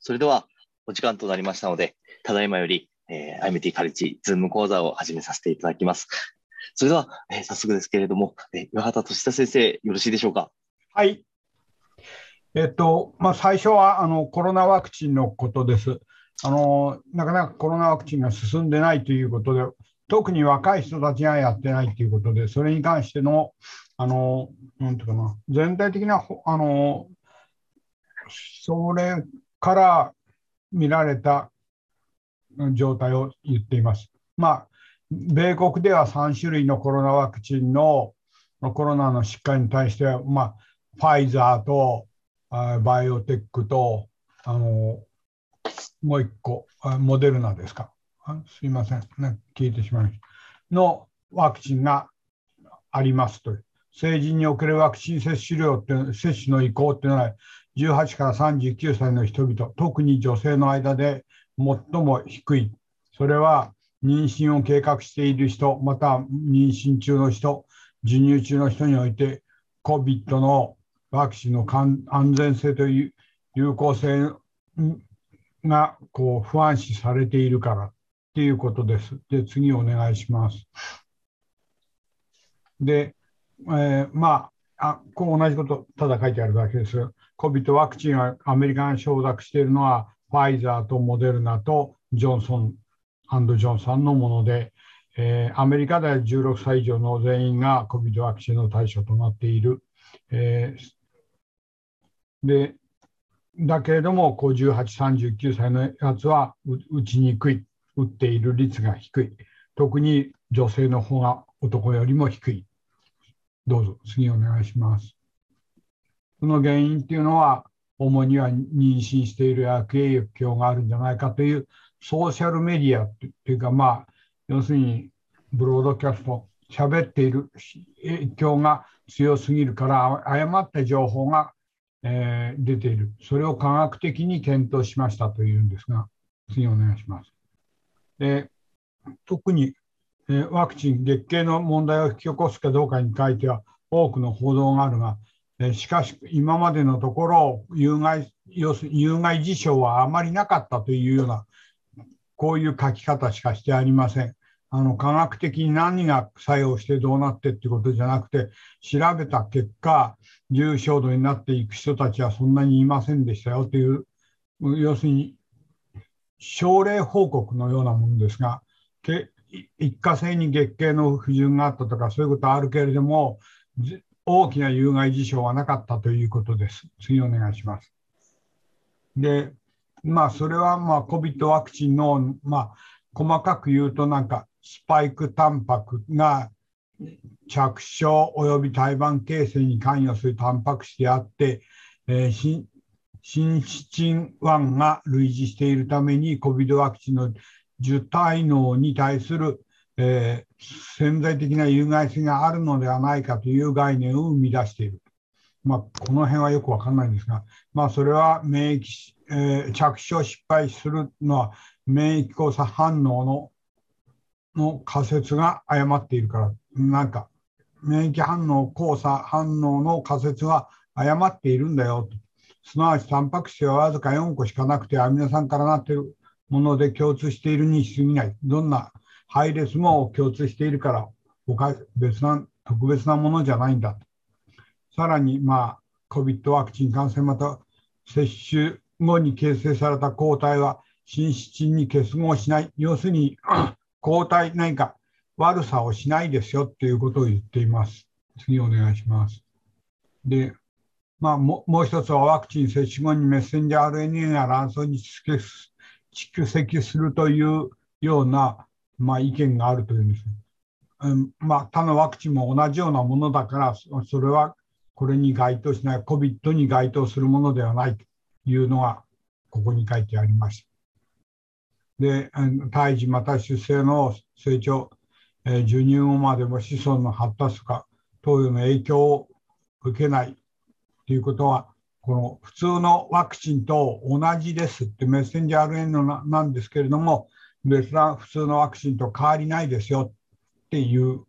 それでは、お時間となりましたので、ただいまより、えー、IMT カレッジズーム講座を始めさせていただきます。それでは、えー、早速ですけれども、えー、岩畑俊久先生、よろしいでしょうか？はい。えっと、まあ、最初はあのコロナワクチンのことです。あのなかなかコロナワクチンが進んでないということで、特に若い人たちがやってないということで、それに関しての、あのなんていうかな、全体的なあのそれから見られた状態を言っています。まあ、米国では3種類のコロナワクチンのコロナの疾患に対しては、まあ、ファイザーとバイオテックとあのもう一個モデルナですか。すいません、ね、聞いてしまいました。のワクチンがありますという。成人におけるワクチン接種量って接種の意向っていうのは18から39歳の人々、特に女性の間で最も低い。それは妊娠を計画している人、また妊娠中の人、授乳中の人において、COVID のワクチンの安全性という有効性がこう不安視されているからっていうことです。で、次お願いします。で、えー、まあ、あこう同じこと、ただ書いてあるだけです。COVID ワクチンはアメリカが承諾しているのは、ファイザーとモデルナとジョンソンジョンソンのもので、えー、アメリカでは16歳以上の全員が COVID ワクチンの対象となっている。えー、でだけれども、18、39歳のやつは打ちにくい、打っている率が低い。特に女性の方が男よりも低い。どうぞ、次お願いします。その原因っていうのは、主には妊娠している悪影響があるんじゃないかというソーシャルメディアっていうか、まあ、要するにブロードキャスト、喋っている影響が強すぎるから、誤った情報が、えー、出ている。それを科学的に検討しましたというんですが、次お願いします。で特に、えー、ワクチン、月経の問題を引き起こすかどうかについては多くの報道があるが、しかし、今までのところ有害、要するに有害事象はあまりなかったというような、こういう書き方しかしてありません。あの科学的に何が作用してどうなってってことじゃなくて、調べた結果、重症度になっていく人たちはそんなにいませんでしたよという、要するに症例報告のようなものですが、一過性に月経の不順があったとか、そういうことはあるけれども、大きな有害事象はなかったということです。次お願いします。で、まあ、それはまあ COVID ワクチンの、まあ、細かく言うと、なんかスパイクタンパクが着床及び胎盤形成に関与するタンパク質であって、えー、シンシチン1が類似しているために COVID ワクチンの受胎能に対するえー、潜在的な有害性があるのではないかという概念を生み出している。まあ、この辺はよくわかんないんですが、まあ、それは免疫、えー、着床失敗するのは免疫交差反応のの仮説が誤っているから、なんか免疫反応、交差反応の仮説は誤っているんだよと。すなわち、タンパク質はわずか4個しかなくて、アミノ酸からなっているもので共通しているに過ぎない。どんな配列も共通しているから、他別な特別なものじゃないんだと。さらに、まあ、COVID ワクチン感染また接種後に形成された抗体は心室に結合しない。要するに、抗体何か悪さをしないですよっていうことを言っています。次お願いします。で、まあ、ももう一つはワクチン接種後にメッセンジャー RNA が卵巣に蓄積するというようなまあ、意見があるというんです。うんまあ、他のワクチンも同じようなものだから、それはこれに該当しない、COVID に該当するものではないというのが、ここに書いてあります。で、胎児また出生の成長、えー、授乳後までも子孫の発達とか、投与の影響を受けないということは、この普通のワクチンと同じですってメッセンジャー RNA なんですけれども、別な普通のワクチンと変わりないですよっていう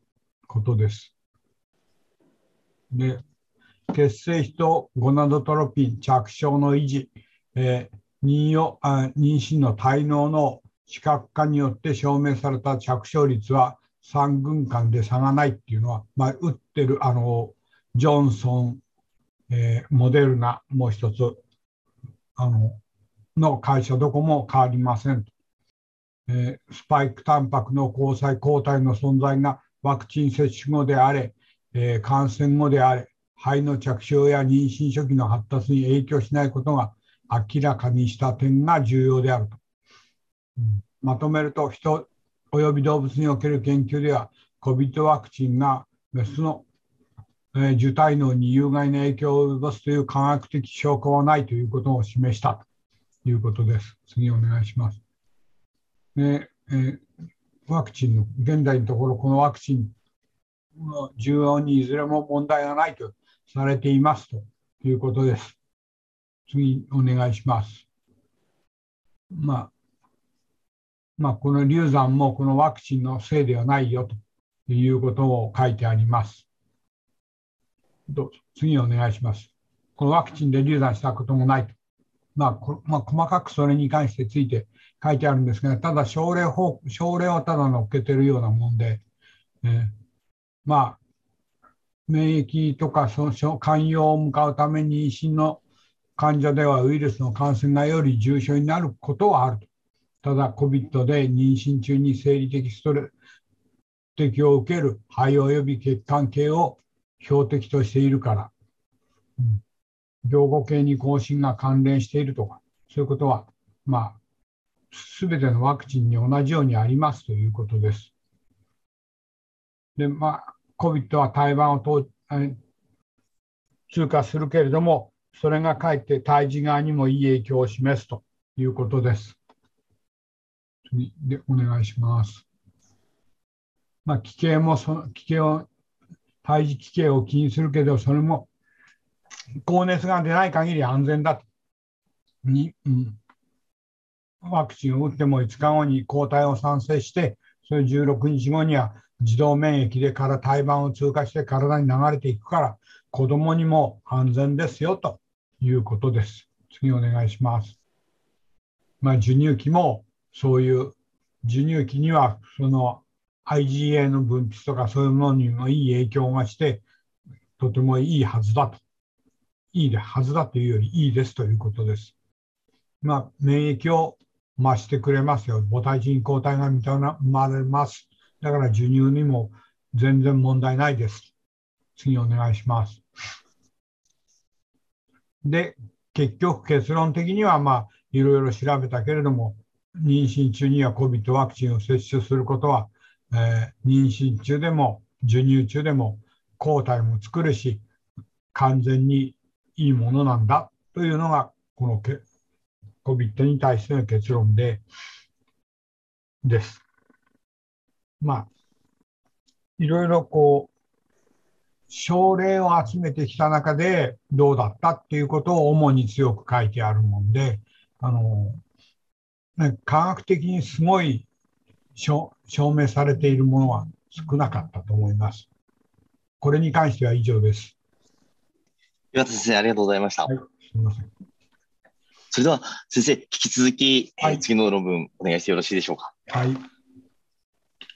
ことです。で、血清比とゴナドトロピン着床の維持、えー、妊よあ妊娠の体能の視覚化によって証明された着床率は3軍間で差がないっていうのは、まあ、打ってるあのジョンソン、えー、モデルナもう一つあのの会社どこも変わりませんと、えー、スパイクタンパクの交際抗体の存在がワクチン接種後であれ、えー、感染後であれ肺の着床や妊娠初期の発達に影響しないことが明らかにした点が重要であると。うん、まとめると、人及び動物における研究では、COVID ワクチンがメスの、えー、受胎能に有害な影響を及ぼすという科学的証拠はないということを示したということです。次お願いします。でえー、ワクチンの、現在のところ、このワクチンの重要にいずれも問題がないとされていますということです。次、お願いします。まあ、まあ、この流産もこのワクチンのせいではないよということを書いてあります。どうぞ次お願いします。このワクチンで流産したこともないと。まあ、まあ、細かくそれに関してついて書いてあるんですが、ただ症例法、症例をただ乗っけてるようなもんで、えー、まあ、免疫とかその寛容を向かうために妊娠の患者ではウイルスの感染がより重症になることはあると。ただ、COVID で妊娠中に生理的ストレス的を受ける肺及び血管系を標的としているから、うん、病後系に更新が関連しているとか、そういうことは、まあ、すべてのワクチンに同じようにありますということです。で、まあ、COVID は台湾を通過するけれども、それがかえって胎児側にもいい影響を示すということです。次でお願いします。まあ、奇形もその奇形を、胎児奇形を気にするけど、それも高熱が出ない限り安全だと。にうん、ワクチンを打っても5日後に抗体を産生して、それ16日後には自動免疫でから胎盤を通過して体に流れていくから、子供にも安全ですよということです。次お願いします。まあ、授乳期もそういう授乳期にはその IgA の分泌とかそういうものにもいい影響がしてとてもいいはずだと。いいはずだというよりいいですということです。まあ、免疫を増してくれますよ。母体人抗体が認められます。だから授乳にも全然問題ないです。次お願いします。で、結局結論的には、まあ、いろいろ調べたけれども、妊娠中には COVID ワクチンを接種することは、えー、妊娠中でも授乳中でも抗体も作るし、完全にいいものなんだというのが、この COVID に対しての結論で、です。まあ、いろいろこう、症例を集めてきた中でどうだったっていうことを主に強く書いてあるもんで、あの、ね、科学的にすごい証明されているものは少なかったと思います。これに関しては以上です。岩田先生、ありがとうございました。はい、すみません。それでは、先生、引き続き、はい、次の論文、お願いしてよろしいでしょうか？はい。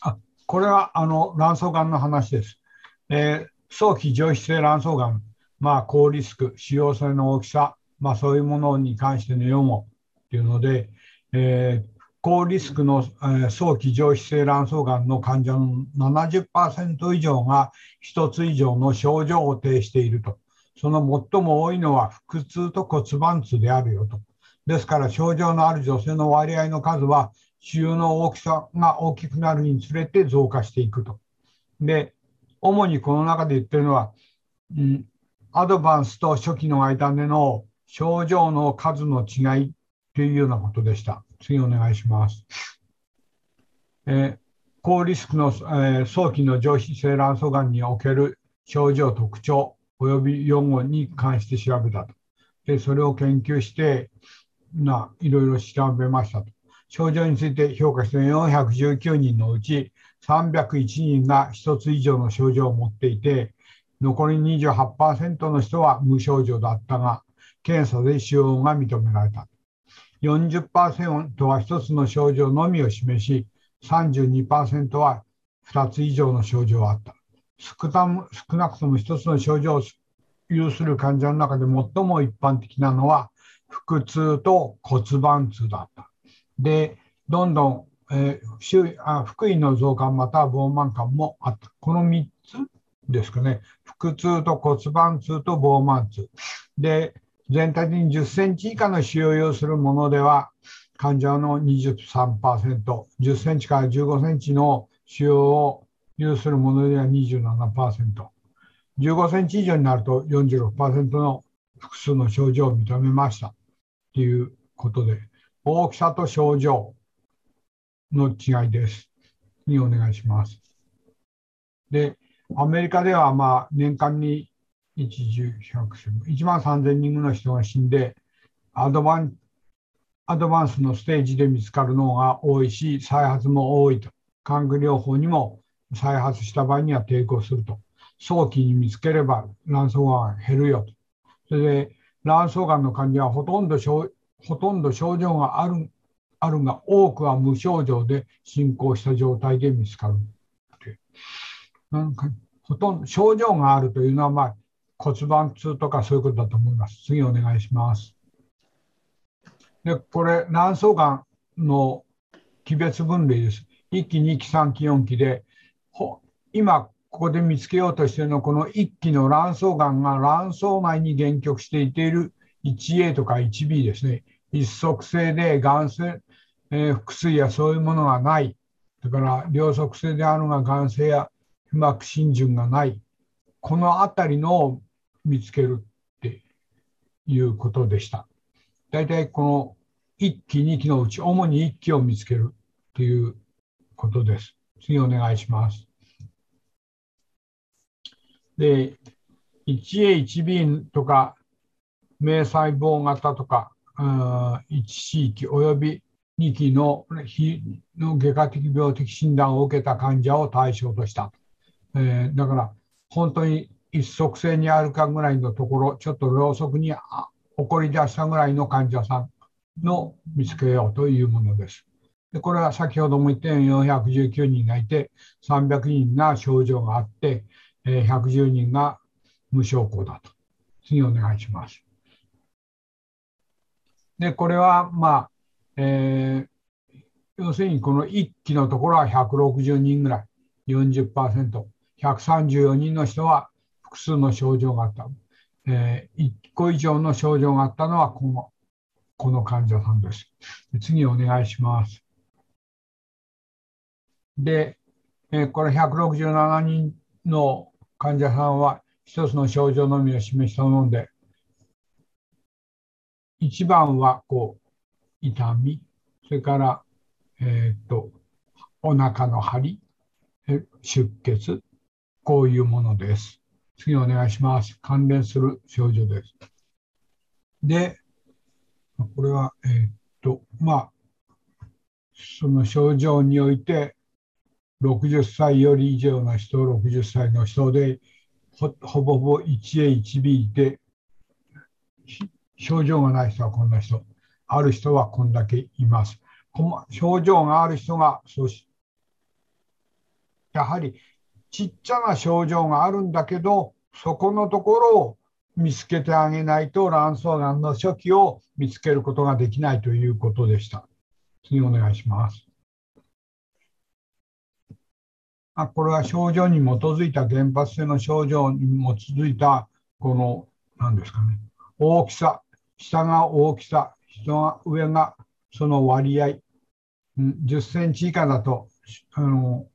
あ、これは、あの、卵巣がんの話です。えー、早期上皮性卵巣がん、まあ、高リスク、使用性の大きさ、まあ、そういうものに関しての用語というので、えー、高リスクの、えー、早期上皮性卵巣がんの患者の70%以上が1つ以上の症状を呈していると。その最も多いのは腹痛と骨盤痛であるよと。ですから症状のある女性の割合の数は腫瘍の大きさが大きくなるにつれて増加していくと。で、主にこの中で言ってるのは、うん、アドバンスと初期の間での症状の数の違いというようなことでした。次お願いします。え、高リスクの、え、早期の上皮性卵巣がんにおける症状特徴及び用語に関して調べたと。で、それを研究して、ないろいろ調べましたと。症状について評価して419人のうち301人が1つ以上の症状を持っていて、残り28%の人は無症状だったが、検査で使用が認められた。40%は1つの症状のみを示し、32%は2つ以上の症状があった。少なくとも1つの症状を有する患者の中で最も一般的なのは、腹痛と骨盤痛だった。で、どんどん、えー、あ腹囲の増加または膨満感もあった。この3つですかね。腹痛と骨盤痛と膨満痛。で、全体的に10センチ以下の使用を要するものでは、患者の23%、10センチから15センチの使用を有するものでは27%、15センチ以上になると46%の複数の症状を認めましたということで、大きさと症状の違いです。にお願いします。で、アメリカではまあ年間に1、10、100、1万3000人の人が死んで、アドバンアドバンスのステージで見つかるのが多いし、再発も多いと。肝具療法にも再発した場合には抵抗すると。早期に見つければ卵巣がん減るよと。それで、卵巣がんの患者はほとんど症ほとんど症状があるあるが、多くは無症状で進行した状態で見つかる。なんかほとんど症状があるというのは、まあ、骨盤痛とかそういうことだと思います。次お願いします。で、これ、卵巣がんの期別分類です。1期、2期、3期、4期で、今、ここで見つけようとしているのは、この1期の卵巣がんが卵巣内に限局していている 1A とか 1B ですね。一足性でがん性、えー、腹水やそういうものがない。だから、両側性であるが、がん性や被膜浸潤がない。このあたりのを見つけるっていうことでした。大体この1期、2期のうち、主に1期を見つけるということです。次お願いします。で、1A、1B とか、明細胞型とか、1C 期および2期のの外科的病的診断を受けた患者を対象とした。えー、だから、本当に一足性にあるかぐらいのところ、ちょっとろうそくに起こり出したぐらいの患者さんの見つけようというものです。でこれは先ほども言ったように419人がいて、300人が症状があって、110人が無症候だと。次お願いします。で、これは、まあ、えー、要するにこの1期のところは160人ぐらい、40%、134人の人は複数の症状があった。えー、1個以上の症状があったのはこのこの患者さんです。次お願いします。で、えー、これ167人の患者さんは一つの症状のみを示したもので、1番はこう痛み、それから、えー、っとお腹の張り、出血、こういうものです。次お願いします。関連する症状です。で、これは、えー、っと、まあ、その症状において、60歳より以上の人、60歳の人で、ほぼほぼ 1A、1B で、症状がない人はこんな人、ある人はこんだけいます。症状がある人がそうし、やはりちっちゃな症状があるんだけど、そこのところを見つけてあげないと卵巣がんの初期を見つけることができないということでした。次お願いします。あこれは症状に基づいた原発性の症状に基づいたこの何ですかね。大きさ下が大きさ人が上がその割合。10センチ以下だとあの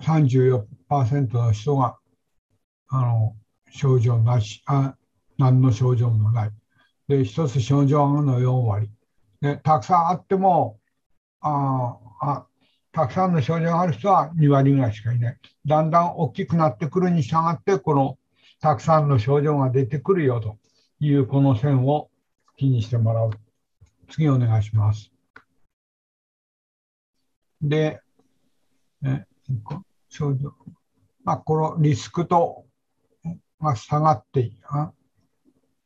34%の人があの症状なしあ何の症状もない。で一つ症状の4割。でたくさんあってもああたくさんの症状がある人は2割ぐらいしかいないだんだん大きくなってくるに従ってこのたくさんの症状が出てくるよというこの線を気にしてもらう次お願いしますで、え症状まあ、このリスクとが下がっている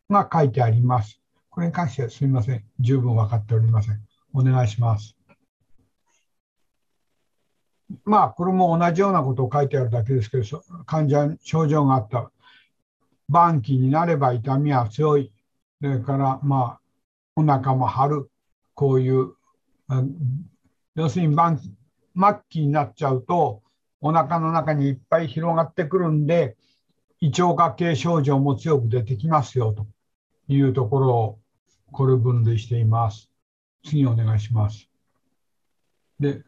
が書いてあります。これに関してはすみません。十分分かっておりません。お願いします。まあ、これも同じようなことを書いてあるだけですけど、患者に症状があった。晩期になれば痛みは強い。それから、まあ、お腹も張る。こういう、要するに晩期、末期になっちゃうと、お腹の中にいっぱい広がってくるんで、胃腸科系症状も強く出てきますよというところを、これ分類しています。次お願いします。で、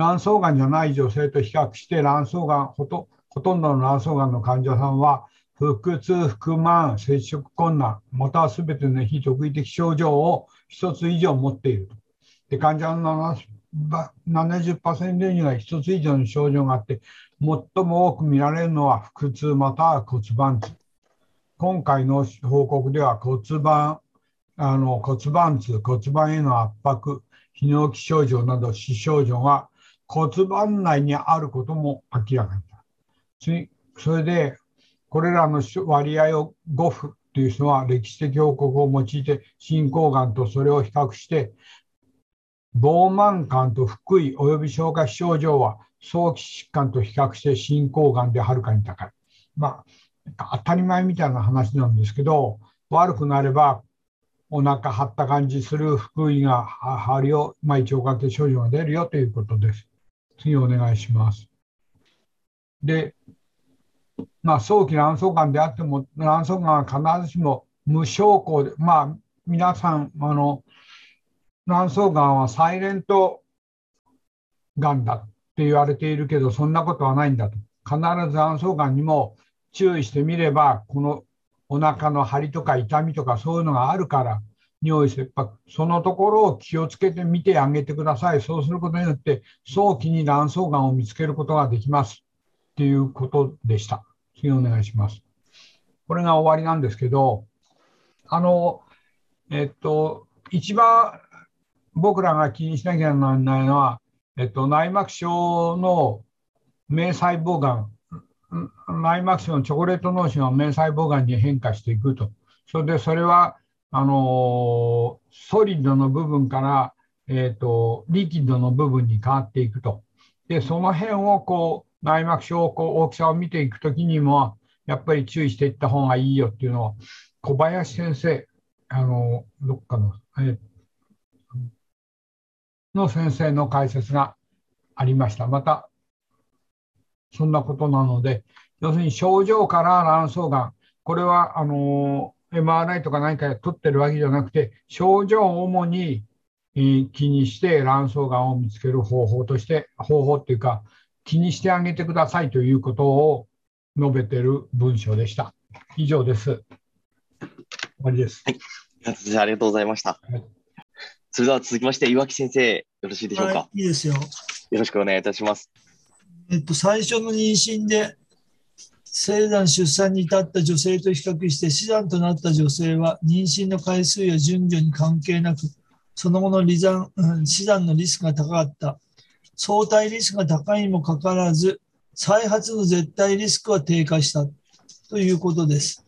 卵巣がんじゃない女性と比較して卵巣がんほとほとんどの卵巣がんの患者さんは腹痛、腹満、接触困難、またはすべての非特異的症状を1つ以上持っていると。で患者の70%には1つ以上の症状があって、最も多く見られるのは腹痛または骨盤痛。今回の報告では骨盤、あの骨盤痛、骨盤への圧迫、泌尿器症状など死症状が骨盤内にあることも明らかになった。それで、これらの割合を5負という人は歴史的報告を用いて進行がんとそれを比較して、膨満感と腹囲及び消化器症状は早期疾患と比較して進行がんではるかに高い。まあ、当たり前みたいな話なんですけど、悪くなればお腹張った感じする腹囲が張りを、まあ、胃腸管系症状が出るよということです。次お願いします。で、まあ、早期卵巣がんであっても、卵巣がんは必ずしも無症候で、まあ、皆さん、あの、卵巣がんはサイレントがんだって言われているけど、そんなことはないんだと。必ず卵巣がんにも注意してみれば、このお腹の張りとか痛みとかそういうのがあるから、尿意切迫、そのところを気をつけてみてあげてください。そうすることによって、早期に卵巣がんを見つけることができますっていうことでした。次お願いします。これが終わりなんですけど、あの、えっと、一番僕らが気にしなきゃならないのは、えっと、内膜症の明細胞がん、内膜症のチョコレート脳腫が明細胞がんに変化していくと。それで、それはあのソリッドの部分から、えーと、リキッドの部分に変わっていくと。で、その辺をこう内膜症をこう大きさを見ていくときにも、やっぱり注意していった方がいいよっていうのを、小林先生、あのどっかの、えー、の先生の解説がありました。また、そんなことなので、要するに症状から卵巣がん、これはあの MRI とか何か取ってるわけじゃなくて、症状を主に気にして卵巣がんを見つける方法として、方法っていうか、気にしてあげてくださいということを述べてる文章でした。以上です。終わりです。はい。ありがとうございました。はい、それでは続きまして、岩木先生、よろしいでしょうか？はい、いいですよ。よろしくお願いいたします。えっと、最初の妊娠で生産出産に至った女性と比較して死産となった女性は妊娠の回数や順序に関係なくその後の離産、うん、死産のリスクが高かった。相対リスクが高いにもかかわらず再発の絶対リスクは低下した。ということです。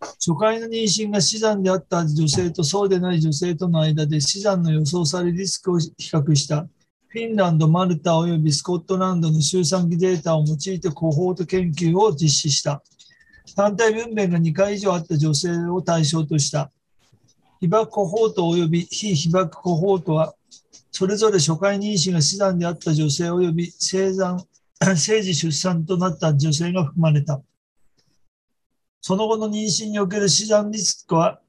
初回の妊娠が死産であった女性とそうでない女性との間で死産の予想されるリスクを比較した。フィンランド、マルタ及びスコットランドの周産期データを用いてコホート研究を実施した。単体分娩が2回以上あった女性を対象とした。被爆コホート及び非被爆コホートは、それぞれ初回妊娠が死産であった女性及び生産、生児出産となった女性が含まれた。その後の妊娠における死産リスクは、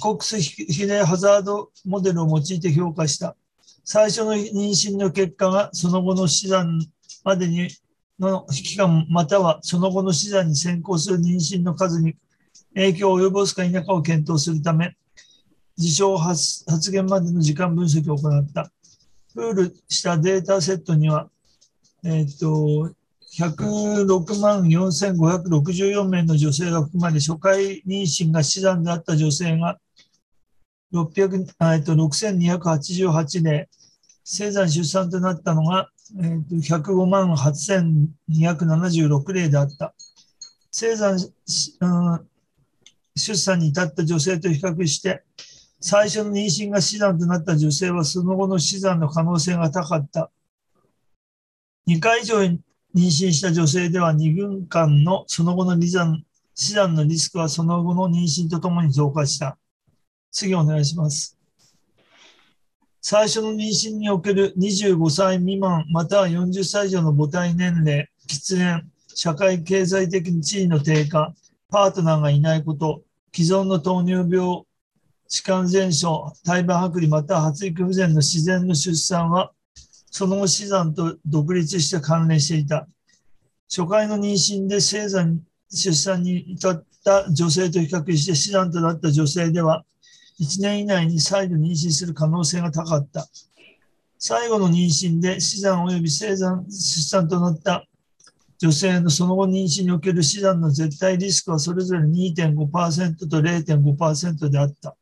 コックス比例ハザードモデルを用いて評価した。最初の妊娠の結果がその後の死産までにの期間またはその後の死産に先行する妊娠の数に影響を及ぼすか否かを検討するため、事象発言までの時間分析を行った。プールしたデータセットには、えっ、ー、と、106万4564名の女性が含まれ、初回妊娠が死産であった女性が600えっと6288で、生産出産となったのが、えー、と105万8276例であった。生産、うん、出産に至った女性と比較して、最初の妊娠が死産となった女性はその後の死産の可能性が高かった。2回以上妊娠した女性では2分間のその後の死産のリスクはその後の妊娠とともに増加した。次お願いします。最初の妊娠における25歳未満または40歳以上の母体年齢、喫煙、社会経済的地位の低下、パートナーがいないこと、既存の糖尿病、歯間全症、胎盤剥離または発育不全の自然の出産は、その後死産と独立して関連していた。初回の妊娠で生産、出産に至った女性と比較して死産となった女性では、1年以内に再度妊娠する可能性が高かった。最後の妊娠で死産及び生産、出産となった女性のその後妊娠における死産の絶対リスクはそれぞれ2.5%と0.5%であった。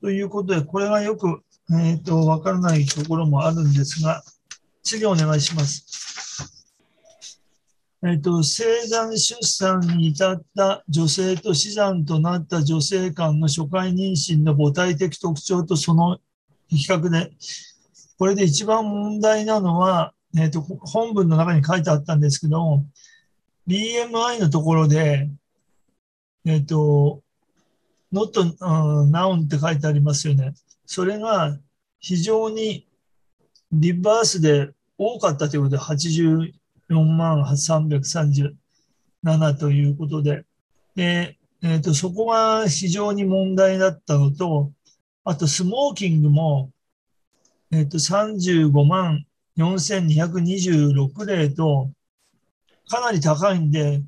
ということで、これがよく、えー、と分からないところもあるんですが、次お願いします。えっと、生産出産に至った女性と死産となった女性間の初回妊娠の母体的特徴とその比較で、これで一番問題なのは、えっと、本文の中に書いてあったんですけど、BMI のところで、えっと、not noun って書いてありますよね。それが非常にリバースで多かったということで、80 4万337ということで、でえーと、そこが非常に問題だったのと、あとスモーキングも、えーと、35万4226例と、かなり高いんで、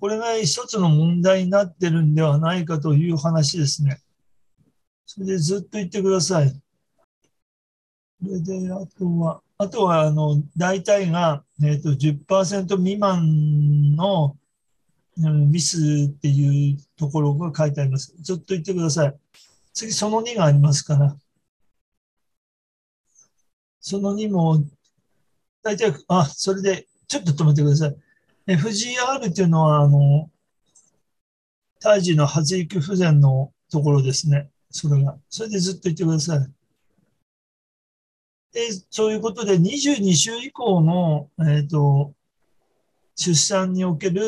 これが一つの問題になってるんではないかという話ですね。それでずっと言ってください。それで、あとは、あとは、あの、大体が、えーと、10%未満の、ミスっていうところが書いてあります。ずっと言ってください。次、その2がありますから。その2も、大体、あ、それで、ちょっと止めてください。FGR っていうのは、あの、胎児の発育不全のところですね。それが。それでずっと言ってください。で、そういうことで22週以降の、えっ、ー、と、出産における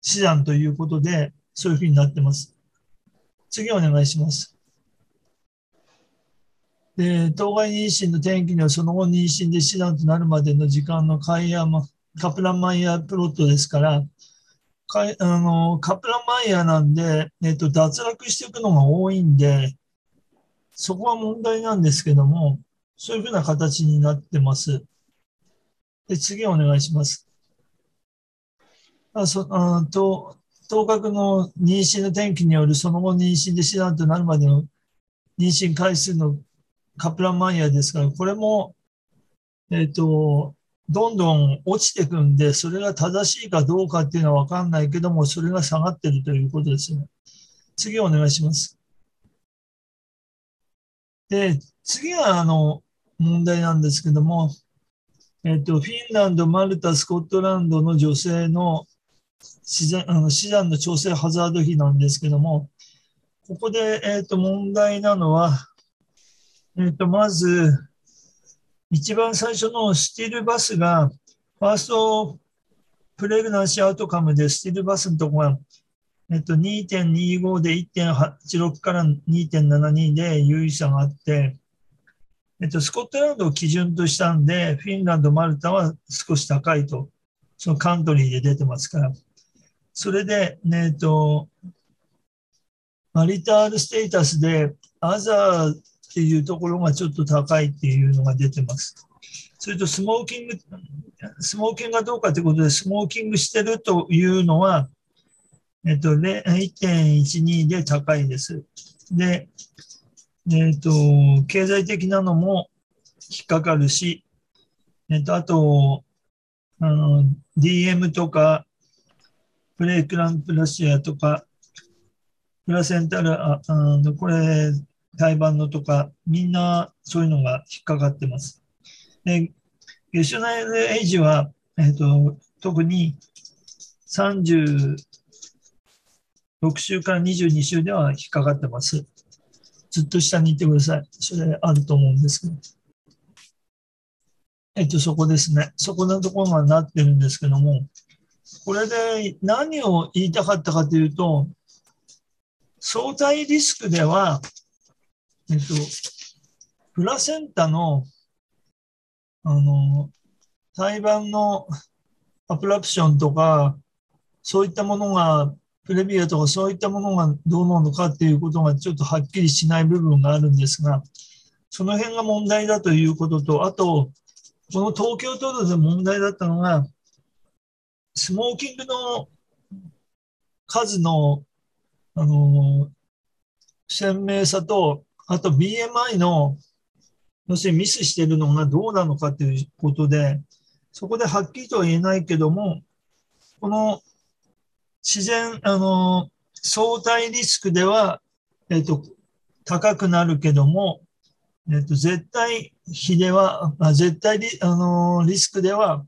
死産ということで、そういうふうになってます。次お願いします。で、当該妊娠の転機にはその後妊娠で死産となるまでの時間のカイヤーカプランマイヤープロットですから、かあのカプランマイヤーなんで、えっ、と、脱落していくのが多いんで、そこは問題なんですけども、そういうふうな形になってます。で、次お願いします。あそあと当確の妊娠の転機によるその後妊娠で死産となるまでの妊娠回数のカプランマイヤーですから、これも、えっ、ー、と、どんどん落ちていくんで、それが正しいかどうかっていうのは分かんないけども、それが下がってるということですね。次お願いします。で、次があの問題なんですけども、えっと、フィンランド、マルタ、スコットランドの女性の死産あの死産の調整ハザード比なんですけども、ここで、えっと問題なのは、えっとまず、一番最初のスティールバスが、ファーストプレグナンシーアウトカムでスティールバスのところが、えっと、2.25で1.86から2.72で優位差があって、えっと、スコットランドを基準としたんで、フィンランド、マルタは少し高いと、そのカントリーで出てますから。それで、えっと、マリタールステータスで、アザーっていうところがちょっと高いっていうのが出てます。それと、スモーキング、スモーキングがどうかということで、スモーキングしてるというのは、えっと、1.12で高いです。で、えっと、経済的なのも引っかかるし、えっと、あと、あの、DM とか、プレイクランプラシアとか、プラセンタル、ああのこれ、胎盤のとか、みんなそういうのが引っかかってます。で、ゲシュナイルエイジは、えっと、特に36週から22週では引っかかってます。ずっと下に行ってください。それあると思うんですけど。えっと、そこですね。そこのところがなってるんですけども、これで何を言いたかったかというと、相対リスクでは、えっと、プラセンタの、あの、胎盤のアプラプションとか、そういったものが、プレビアとかそういったものがどうなのかっていうことがちょっとはっきりしない部分があるんですが、その辺が問題だということと、あと、この東京都で問題だったのが、スモーキングの数の、あの、鮮明さと、あと BMI の、要するにミスしてるのがどうなのかということで、そこではっきりとは言えないけども、この自然、あの、相対リスクでは、えっと、高くなるけども、えっと、絶対比では、あ絶対リあのリスクでは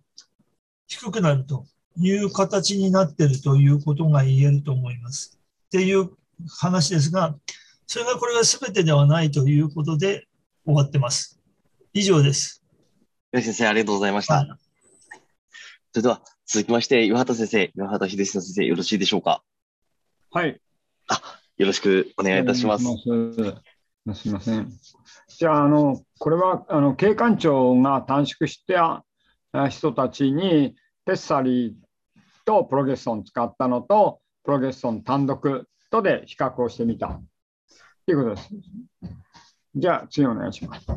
低くなるという形になっているということが言えると思います。っていう話ですが、それがこれが全てではないということで終わってます。以上です。岩先生、ありがとうございました。はいそれでは、続きまして、岩畑先生、岩畑秀久先生、よろしいでしょうか？はい。よろしくお願いいたします。すすみません。じゃあ、あの、これは、あの、警官庁が短縮したあ人たちに、ペッサリーとプロゲスソン使ったのと、プロゲスソン単独とで比較をしてみた。ということです。じゃあ、次お願いします。こ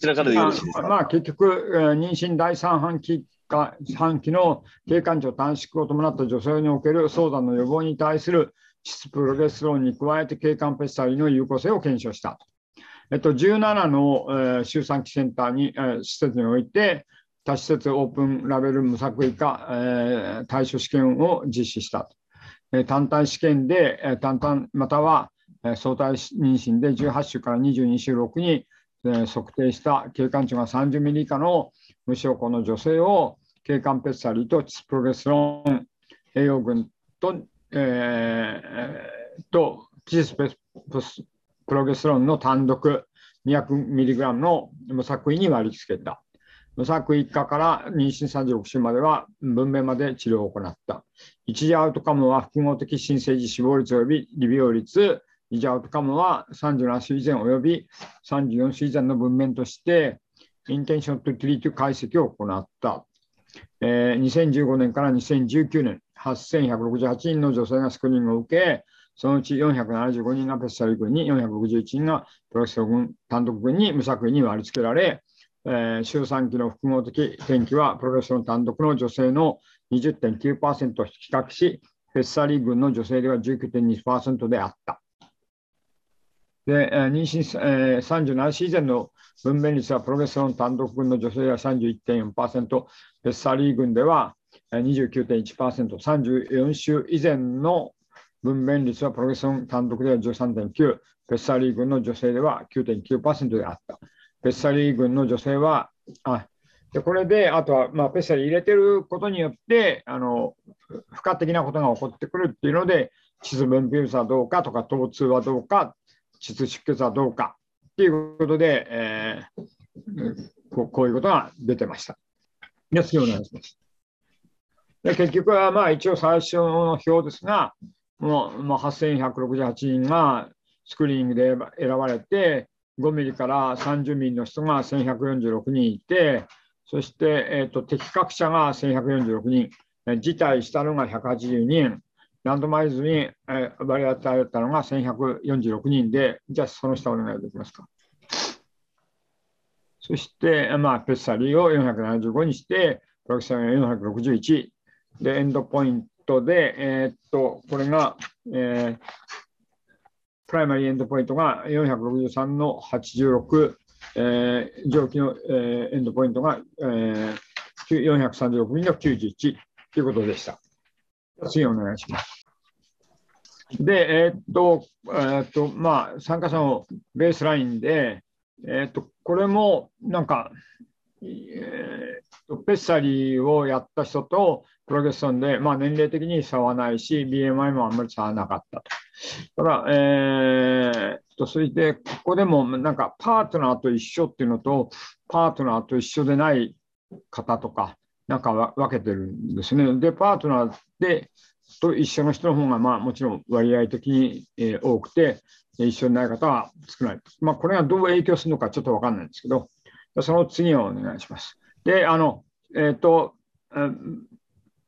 ちらからでよろしいですか？まあ、結局、えー妊娠第3半期か半期の経管庁短縮を伴った女性における早産の予防に対する質プロゲステロンに加えて経管ペッサリの有効性を検証したと。えっと、17の、えー周産期センターに、えー施設において、多施設オープンラベル無作為化、えー対処試験を実施した。えー単体試験で、えー単々または、えー相対妊娠で18週から22週6に、えー測定した経管値が30ミリ以下の無症候の女性を経管ペッサリーとチスプロゲスロン栄養群と,、えーとチスペスプロゲスロンの単独200ミリグラムの無作為に割り付けた。無作為以下から妊娠36週までは分娩まで治療を行った。一時アウトカムは複合的新生児死亡率及び利病率、二次アウトカムは37週以前及び34週以前の文面として、インテンションとトゥリート解析を行った。えー2015年から2019年、8168人の女性がスクリーニングを受け、そのうち475人がペッサリー群に、461人がプロゲスロン単独群に無作為に割り付けられ、えー周産期の複合的転機はプロゲステロ単独の女性の20.9%と比較し、ペッサリー群の女性では19.2%であった。で、妊娠、えー37週以前の分娩率はプロゲステロン単独群の女性は31.4%、ペッサリー群では29.1%、34週以前の分娩率はプロゲステロン単独では13.9、ペッサリー群の女性では9.9%であった。ペッサリー群の女性は、あでこれで、あとは、まあ、ペッサリー入れてることによって、あの不可的なことが起こってくるっていうので、膣分泌はどうかとか、疼痛はどうか、膣出血はどうかっていうことで、えーこうこういうことが出てました。で、次お願いします。で結局は、まあ、一応最初の表ですが、もう、まあ、8168人がスクリーニングで選ば選ばれて、5ミリから30ミリの人が1146人いて、そして、えー、と適格者が1146人、え辞退したのが180人、ランドマイズに、えー割り当てられたのが1146人で、じゃあその下お願いできますか。そして、まあ、ペッサリーを475にして、プロキサンが461で、エンドポイントで、えーっと、これが、えープライマリーエンドポイントが463の86、えー上記の、えーエンドポイントが、えー436人の91ということでした。次お願いします。で、えーっと、えーっと、まあ、参加者のベースラインで、えーっと、これもなんか、えー、ペッサリーをやった人とプロゲッソンで、まあ、年齢的に差はないし、BMI もあんまり差はなかったと。ただ、えー、とそれで、ここでもなんかパートナーと一緒っていうのと、パートナーと一緒でない方とか、なんか分けてるんですね。で、パートナーでと一緒の人の方が、まあ、もちろん割合的に、えー、多くて、一緒にない方は少ない。まあ、これがどう影響するのかちょっと分かんないんですけど、その次をお願いします。で、あの、えっ、ー、と、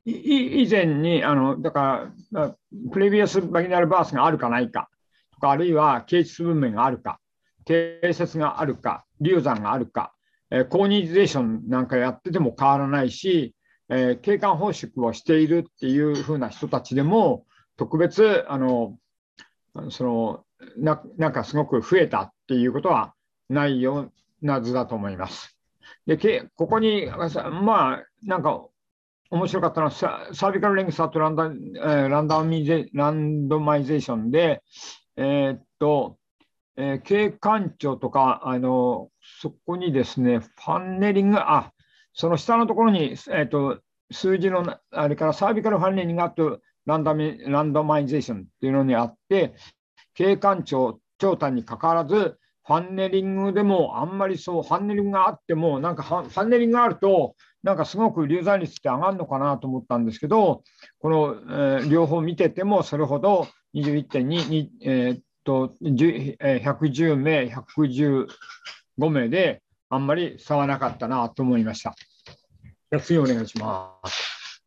以前に、あの、だから、プレビアスバギナルバースがあるかないか、とか、あるいは形質分娩があるか、定説があるか、流産があるか、えー、コーニゼーションなんかやってても変わらないし、えー、景観放出をしているっていうふうな人たちでも、特別、あの、そのな、なんかすごく増えたっていうことはないような図だと思います。で、ここに、まあ、なんか面白かったのはサ、サービカルレングスとランダ,、えー、ランダミゼランドマイゼーションで、えー、っと、えー、景観庁とか、あの、そこにですね、ファンネリング、あ、その下のところに、えっと、数字の、あれからサービカルファンネリングとランダミランドマイゼーションっていうのにあって、景観庁、長短にかかわらず、ファンネリングでもあんまりそう、ファンネリングがあっても、なんかファンネリングがあると、なんかすごく流産率って上がるのかなと思ったんですけど、この、えー、両方見てても、それほど21.2、えー、っと110名、115名で、あんまり差はなかったなと思いました。じゃ次お願いします。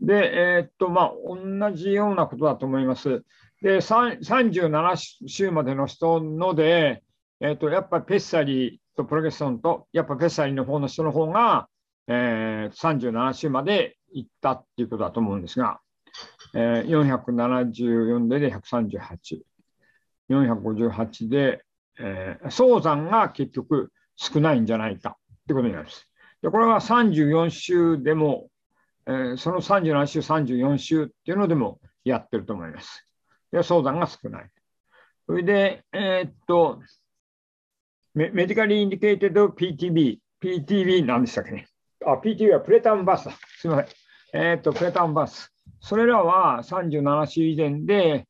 で、えー、っと、まあ、同じようなことだと思います。で、37週までの人ので、えー、っと、やっぱりペッサリーとプロゲッソンと、やっぱペッサリーの方の人の方が、えー、37週まで行ったっていうことだと思うんですが、えー、474でで138、458で、えー、早産が結局少ないんじゃないかってことになります。でこれは34週でも、えー、その37週、34週っていうのでもやってると思います。で早産が少ない。それで、えー、っとメ、 medical indicated PTB、PTB なんでしたっけね？あ、PTB は preterm birth だ。すみません。えっ、と、 preterm birth。それらは37週以前で、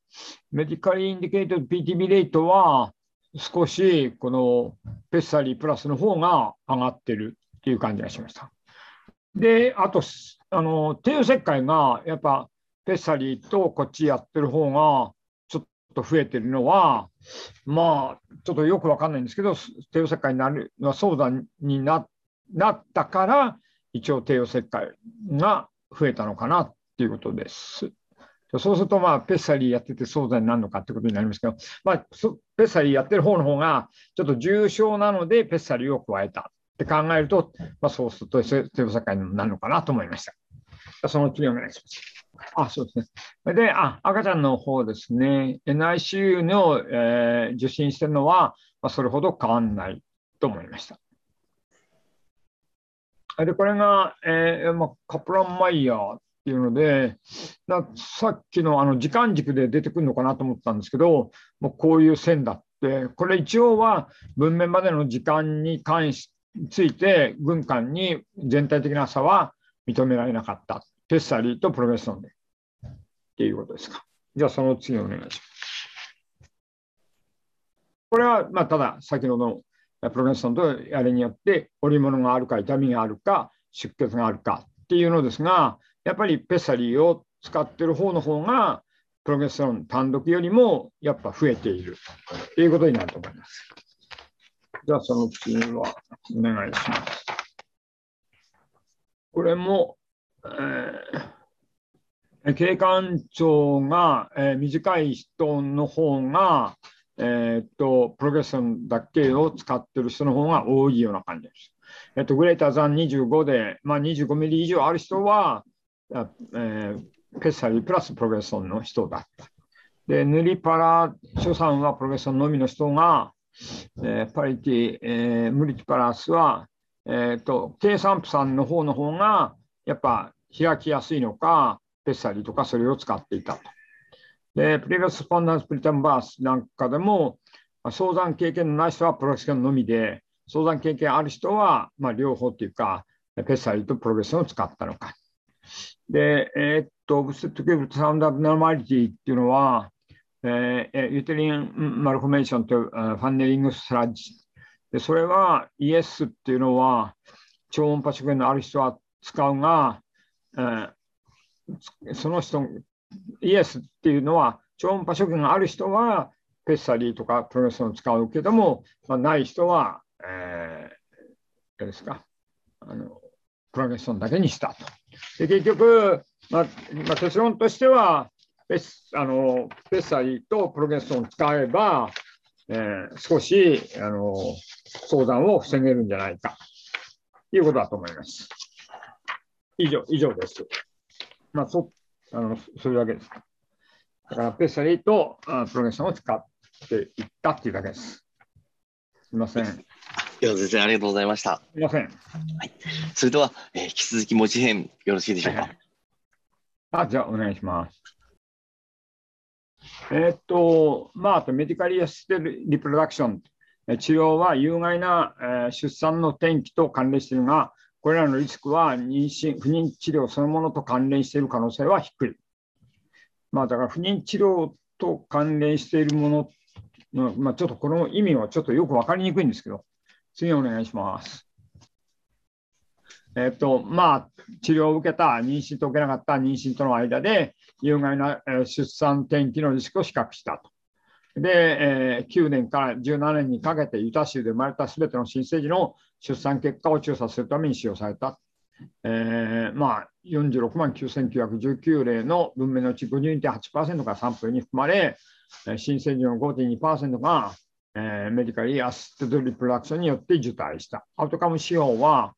メディカルインディケート PTB レートは少しこのペッサリープラスの方が上がってるっていう感じがしました。で、あと、あの帝王切開がやっぱペッサリーとこっちやってる方がちょっと増えてるのは、まあ、ちょっとよくわかんないんですけど、帝王切開になるのは相談にななったから、一応帝王切開が増えたのかなっていうことです。そうすると、まあ、ペッサリーやってて早産になるのかってことになりますけど、まあ、ペッサリーやってる方の方が、ちょっと重症なので、ペッサリーを加えたって考えると、まあ、そうすると、帝王切開になるのかなと思いました。その次お願いします。あ、そうですね。で、あ赤ちゃんの方ですね、NICU の、えー、受診してるのは、まあ、それほど変わらないと思いました。で、これが、えーまあ、カプランマイヤーっていうので、さっきのあの時間軸で出てくるのかなと思ったんですけど、もうこういう線だって、これ一応は文面までの時間に関しついて、軍艦に全体的な差は認められなかった。ペッサリーとプロフェッションで。っていうことですか。じゃあその次お願いします。これは、まあ、ただ先ほどのプロゲストンとあれによって織物があるか痛みがあるか出血があるかっていうのですがやっぱりペッサリーを使ってる方の方がプロゲステロン単独よりもやっぱ増えているということになると思います。じゃあその次はお願いします。これも、えー、経管長が、えー、短い人の方が、えー、っと、プログレッションだけを使ってる人の方が多いような感じです。えっと、グレーターザン25で、まあ、25ミリ以上ある人は、えー、ペッサリープラスプログレッションの人だった。で、塗りパラ、初産はプログレッションのみの人が、えー、パリティ、えー、ムリティパラスは、えーと、計算プさんの方の方が、やっぱ開きやすいのか、ペッサリーとかそれを使っていたと。で、プレビアスフォンダンスプリタンバースなんかでも、早産経験のない人はプロセションのみで、相談経験ある人は、まあ、両方っていうか、ペッサリーとプログレッションを使ったのか。で、えー、っと、ブスットケーブルサウンドアブノーマリティっていうのは、えー、ユーテリンマルコメーションというファンネリングスラッジ。で、それはイエスっていうのは、超音波食塩のある人は使うが、えー、その人、イエスっていうのは、超音波食塩がある人は、ペッサリーとかプロレッションを使うけども、まあ、ない人は、えー、ですかあの、プロレッションだけにしたと。で結局、まあまあ、結論としては、ペあのペッサリーとプログレッションを使えば、えー、少しあの相談を防げるんじゃないかということだと思います。以上以上です。まあ、そあのそういうわけです。だから、ペッサリーとあプログレッションを使っていったというだけです。すみません。いや、先生、ありがとうございました。すみません。はい。それでは、えー、引き続き文字編、よろしいでしょうか？あ、じゃあ、お願いします。えー、っと、まあ、メディカリアステルリプロダクション。治療は有害な、えー、出産の転機と関連しているが、これらのリスクは妊娠、不妊治療そのものと関連している可能性は低い。まあ、だから不妊治療と関連しているものの、まあ、ちょっとこの意味はちょっとよく分かりにくいんですけど、次お願いします。えっと、まあ、治療を受けた、妊娠と受けなかった妊娠との間で、有害な出産転機のリスクを比較したと。で、えー、9年から17年にかけてユタ州で生まれたすべての新生児の出産結果を調査するために使用された。えー、まあ、46万9919例の文明のうち52.8%がサンプルに含まれ、新生児の5.2%が、えー、メディカリーアステドリプラクションによって受胎した。アウトカム指標は、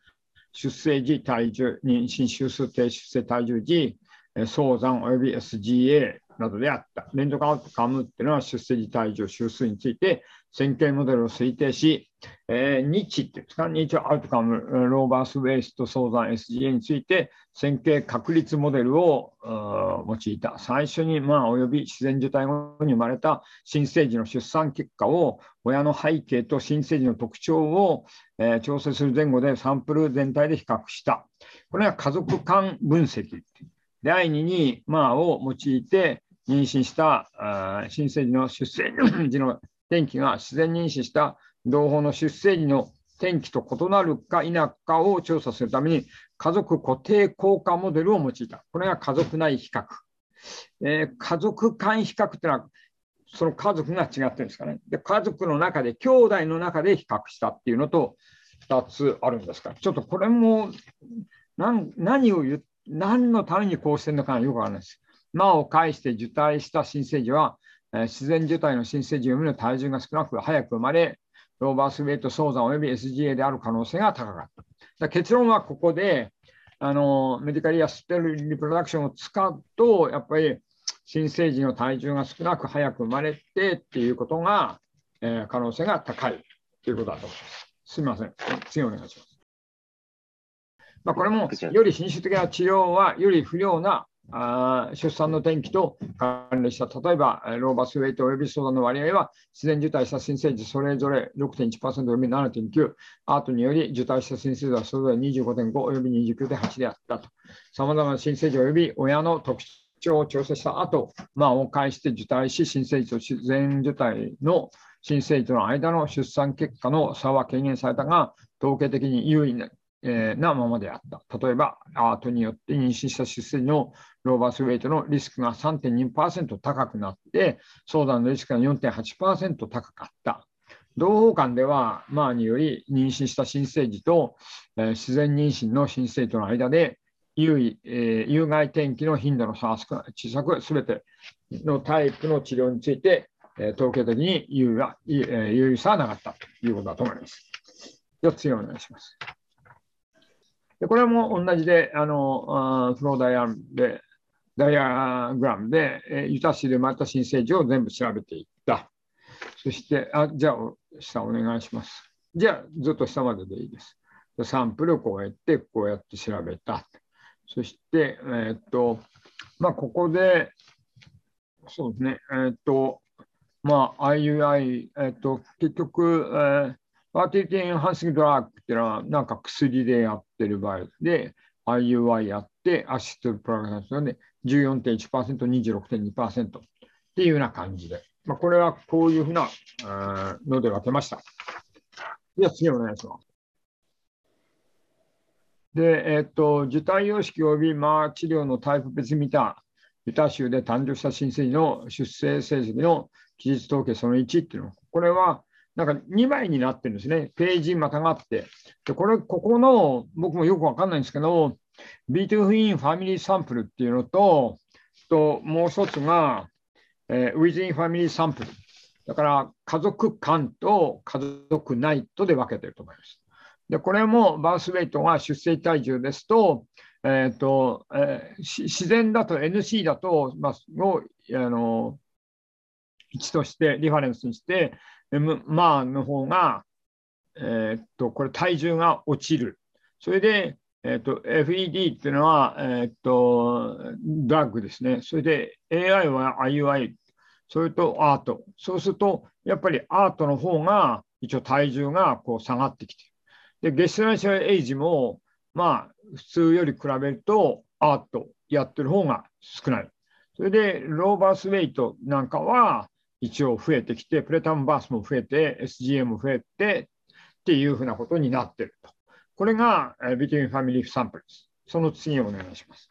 出生時、体重、妊娠周数低出生体重時、早産及び SGA などであった。連続アウトカムっていうのは出生時体重周数について線形モデルを推定し、えー、日っていうんですか、日アウトカム、ローバースウェイスト早産 SGA について線形確率モデルを用いた。最初に、まあ、及び自然受胎後に生まれた新生児の出産結果を親の背景と新生児の特徴を、えー、調整する前後でサンプル全体で比較した。これは家族間分析。第2に、まあ、を用いて妊娠した新生児の出生時の転機が自然妊娠した同胞の出生時の転機と異なるか否かを調査するために家族固定効果モデルを用いた。これが家族内比較。えー、家族間比較というのはその家族が違ってるんですかね。で家族の中で、兄弟の中で比較したっていうのと2つあるんですか、ちょっとこれも何を言何のためにこうしてるのかよくわからないです。魔を介して受胎した新生児は、えー、自然受胎の新生児よりも体重が少なく早く生まれ、ローバースウェイト早産及び SGA である可能性が高かった。だ結論はここで、あのメディカリアステルリプロダクションを使うと、やっぱり新生児の体重が少なく早く生まれてっていうことが、えー、可能性が高いということだと思います。すみません。次お願いします。まあ、これもより品種的な治療はより不良なあ出産の転機と関連した、例えば、ローバスウェイトおよび相談の割合は、自然受胎した新生児それぞれ6.1%および7.9、アートにより受胎した新生児はそれぞれ25.5および29.8であったと。さまざまな新生児および親の特徴を調整した後、まあ、を介して受胎し、新生児と自然受胎の新生児との間の出産結果の差は軽減されたが、統計的に優位えー、なままであった。例えば、アートによって妊娠した出生のローバースウェイトのリスクが3.2%高くなって、相談のリスクが4.8%高かった。同胞間では、マーにより妊娠した新生児と、えー、自然妊娠の新生児との間で、有意、えー、有害転機の頻度の差は少ない小さく、すべてのタイプの治療について、えー、統計的に有意は、えー、有意差はなかったということだと思います。では次お願いします。でこれも同じで、あのフローダイアンでダイアグラムで、えユタ市で生まれた新生児を全部調べていった。そして、あじゃあ、下お願いします。じゃあ、ずっと下まででいいです。サンプルをこうやって、こうやって調べた。そして、えー、っと、まあ、ここで、そうですね、えー、っと、まあ、IUI、え、っと、結局、えーファーティティエンハンシングドラッグっていうのは、なんか薬でやってる場合で、IUI やって、アシストプログラムで14.1%、26.2%っていうような感じで、まあ、これはこういうふうなので分けました。では次お願いします。で、えっと、受胎様式及びまあ治療のタイプ別見たユタ州で誕生した新生児の出生成績の期日統計その1っていうの、これはなんか2枚になってるんですね。ページまたがって。で、これ、ここの、僕もよくわかんないんですけど、B2 フィンファミリーサンプルっていうのと、ともう一つが、えー、Within Family Sample。だから家族間と家族内とで分けてると思います。で、これもバースウェイトが出生体重ですと、えーとえー、自然だと NC だと、まあ、をあの1として、リファレンスにして、M、まあの方が、えー、とこれ体重が落ちる。それで、えーと、FED っていうのは、えーと、ドラッグですね。それで AI は IUI、それとアート。そうすると、やっぱりアートの方が一応体重がこう下がってきてる。で、ゲストランシャルエイジも、まあ、普通より比べるとアートやってる方が少ない。それで、ローバースウェイトなんかは一応増えてきて、プレタムバースも増えて、SGM も増えてっていうふうなことになってると。これが、えー、Between Family Sample です。その次をお願いします。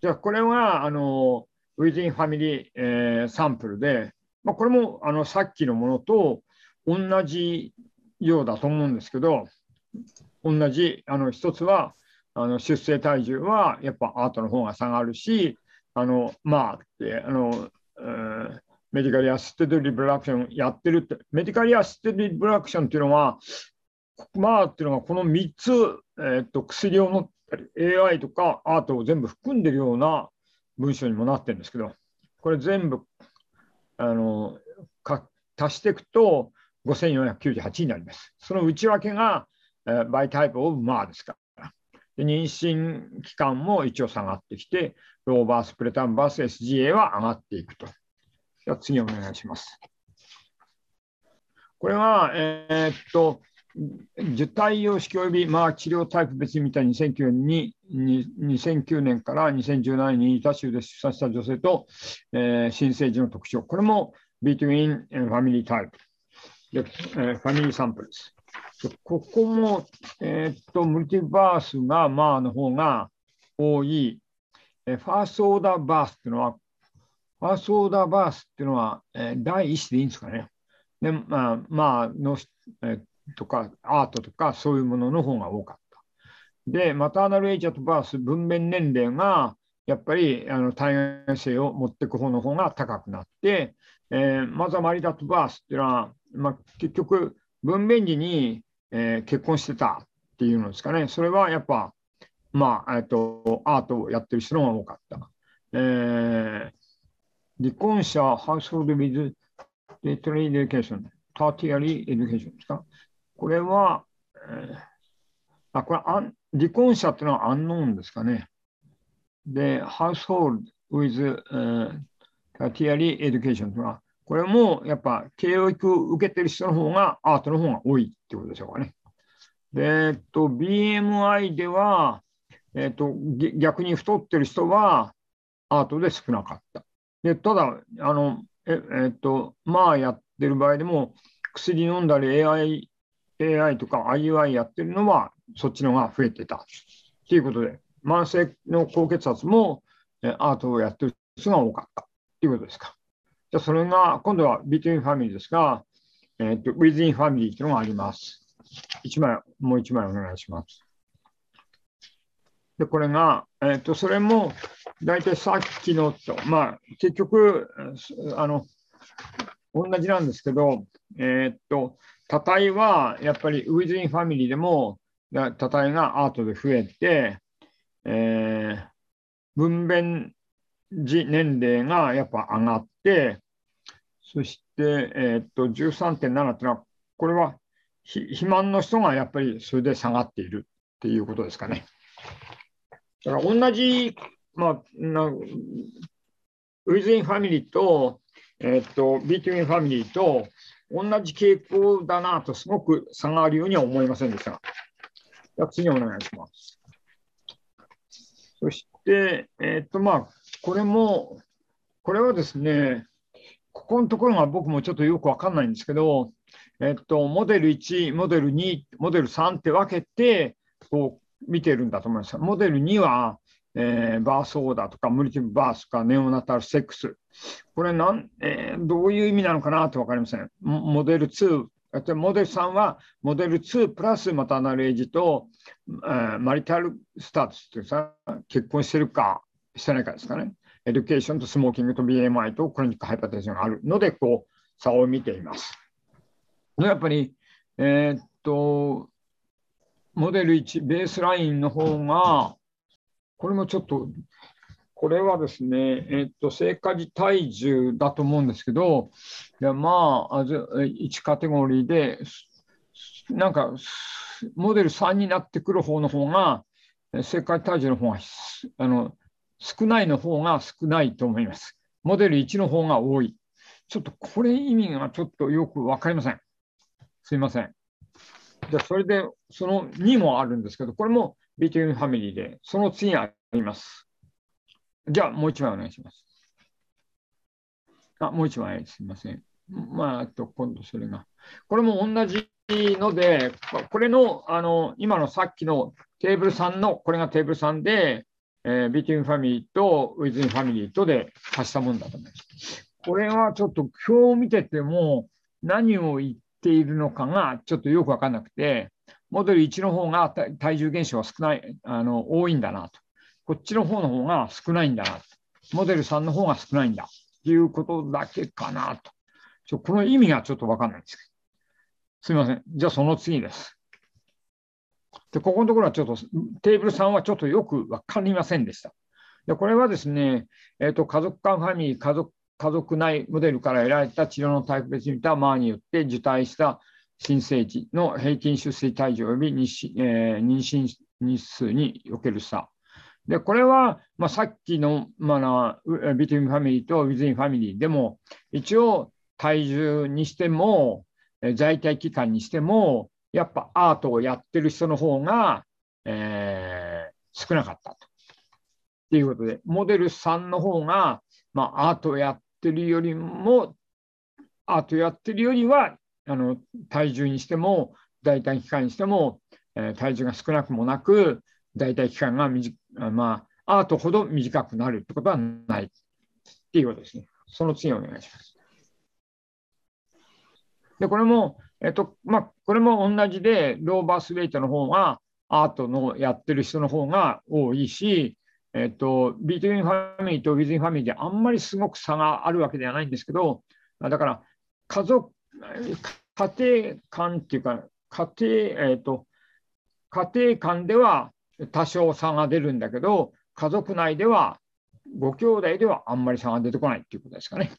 じゃあ、これは、あの、Within Family、えー、サンプルで、まあ、これもあのさっきのものと同じようだと思うんですけど、同じ、あの一つはあの出生体重はやっぱアートの方が下がるし、あのまああの、えー、メディカルアシステッドリブラクションやってるって、メディカルアシステッドリブラクションっていうのは、まあっていうのがこの3つ、えー、っと薬を持ったり、AI とかアートを全部含んでるような文章にもなってるんですけど、これ全部あの足していくと5498になります。その内訳が、えー、バイタイプオブマーですか。妊娠期間も一応下がってきて、ローバース、プレタンバース、SGA は上がっていくと。じゃあ次お願いします。これは、えー、っと、受胎様式及び、まあ、治療タイプ別に見た2009年に2009年から2017年に他州で出産した女性と、えー、新生児の特徴。これも Between Family Type、えー、ファミリーサンプルです。ここも、えー、っとムルティバースがまあの方が多い。え、ファーストオーダーバースっていうのは、ファーストオーダーバースっていうのは、え、第一子でいいんですかね。でまあ、まあの、え、とかアートとかそういうものの方が多かった。で、マターナルエイジャートバース、分娩年齢がやっぱりあの体外性を持っていく方の方が高くなって、えー、マザマリダットバースっていうのは、まあ、結局分娩時に、えー、結婚してたっていうのですかね。それはやっぱ、まあ、えっと、 ART をやってる人が多かった。えー、離婚者、 household with tertiary education、tertiary education ですか？これは、えー、あこれあん離婚者っていうのはアンノーンですかね。で、household with、uh, tertiary education というのは、これもやっぱ教育を受けてる人の方が ART の方が多いってことでしょうかね。で、えっと、BMI では、えっと、逆に太ってる人はアートで少なかった。でただ、あの、ええっと、まあやってる場合でも、薬飲んだり AI AI とか IUI やってるのはそっちのが増えてたということで、慢性の高血圧もアートをやってる人が多かったということですか。じゃそれが今度は Between Family ですが、えーと、Within Family というのがあります。1枚、もう1枚お願いします。で、これが、えーと、それも大体さっきのと、まあ、結局、あの、同じなんですけど、えっ、ー、と、多体はやっぱりウィズインファミリーでも多体がアートで増えて、えー、分娩時年齢がやっぱ上がって、そして、え、っと13.7っていうのは、これは肥満の人がやっぱりそれで下がっているっていうことですかね。だから同じ、まあ、な within family と、えー、っと、 between family と、同じ傾向だなと、すごく差があるようには思いませんでしたが。じゃ次お願いします。そして、えっ、と、まあ、これも、これはですね、ここのところが僕もちょっとよくわかんないんですけど、えっと、モデル1、モデル2、モデル3って分けて、こう見てるんだと思います。モデル2は、えー、バースオーダーとか、ムリティブバースとか、ネオナタルセックス。これなん、えー、どういう意味なのかなと分かりません。モデル2、モデル3はモデル2プラスマタナルエイジと、えー、 marital status ってさ、結婚してるかしてないかですかね。 education と smoking と BMI と chronic hypertension があるので、こう、差を見ています。やっぱり、えー、っと、モデル1、ベースラインの方が、これもちょっと、これはですね、えっと、生下時体重だと思うんですけど、いやまあ、1カテゴリーで、なんか、モデル3になってくる方の方が、正解体重の方があの少ないの方が少ないと思います。モデル1の方が多い。ちょっとこれ意味がちょっとよく分かりません。すいません。じゃあ、それで、その2もあるんですけど、これも B2 ファミリーで、その次あります。じゃあ、もう1枚お願いします。あ、もう1枚、すみません。まあ、あと、今度それが。これも同じので、これの、あの、今のさっきのテーブル3の、これがテーブル3で、えー、Between Family と Within Family とで足したもんだと思います。これはちょっと表を見てても何を言っているのかがちょっとよくわかんなくて、モデル1の方が体重減少が少ない、あの多いんだなと。こっちの方の方が少ないんだなと。モデル3の方が少ないんだということだけかなと。ちょこの意味がちょっとわかんないんですけど。すみません。じゃあその次です。で、ここのところはちょっと、テーブル3はちょっとよく分かりませんでした。で、これはですね、えーと、家族間ファミリー、家族家族内モデルから得られた治療のタイプ別に見たマーによって受胎した新生児の平均出生体重及び妊えー、妊娠日数における差。で、これは、まあ、さっきの、まあ、 between family と within family でも、一応体重にしても、在胎期間にしても、やっぱ ART をやってる人の方が、えー、少なかったと。っていうことで、モデル3の方が、まあ、 ART をやってるよりも、 ART やってるよりは、あの体重にしても、在胎期間にしても、えー、体重が少なくもなく、在胎期間が短まあ、 ART ほど短くなるってことはないっていうことですね。その次お願いします。で、これも、えっと、まあ、これも同じで、 low birth weight の方が、 ART のやってる人の方が多いし、えっと、 between family と within family であんまりすごく差があるわけではないんですけど、だから、家族、家庭間っていうか、家庭、えっと、家庭間では多少差が出るんだけど、家族内では、ご兄弟ではあんまり差が出てこないっていうことですかね。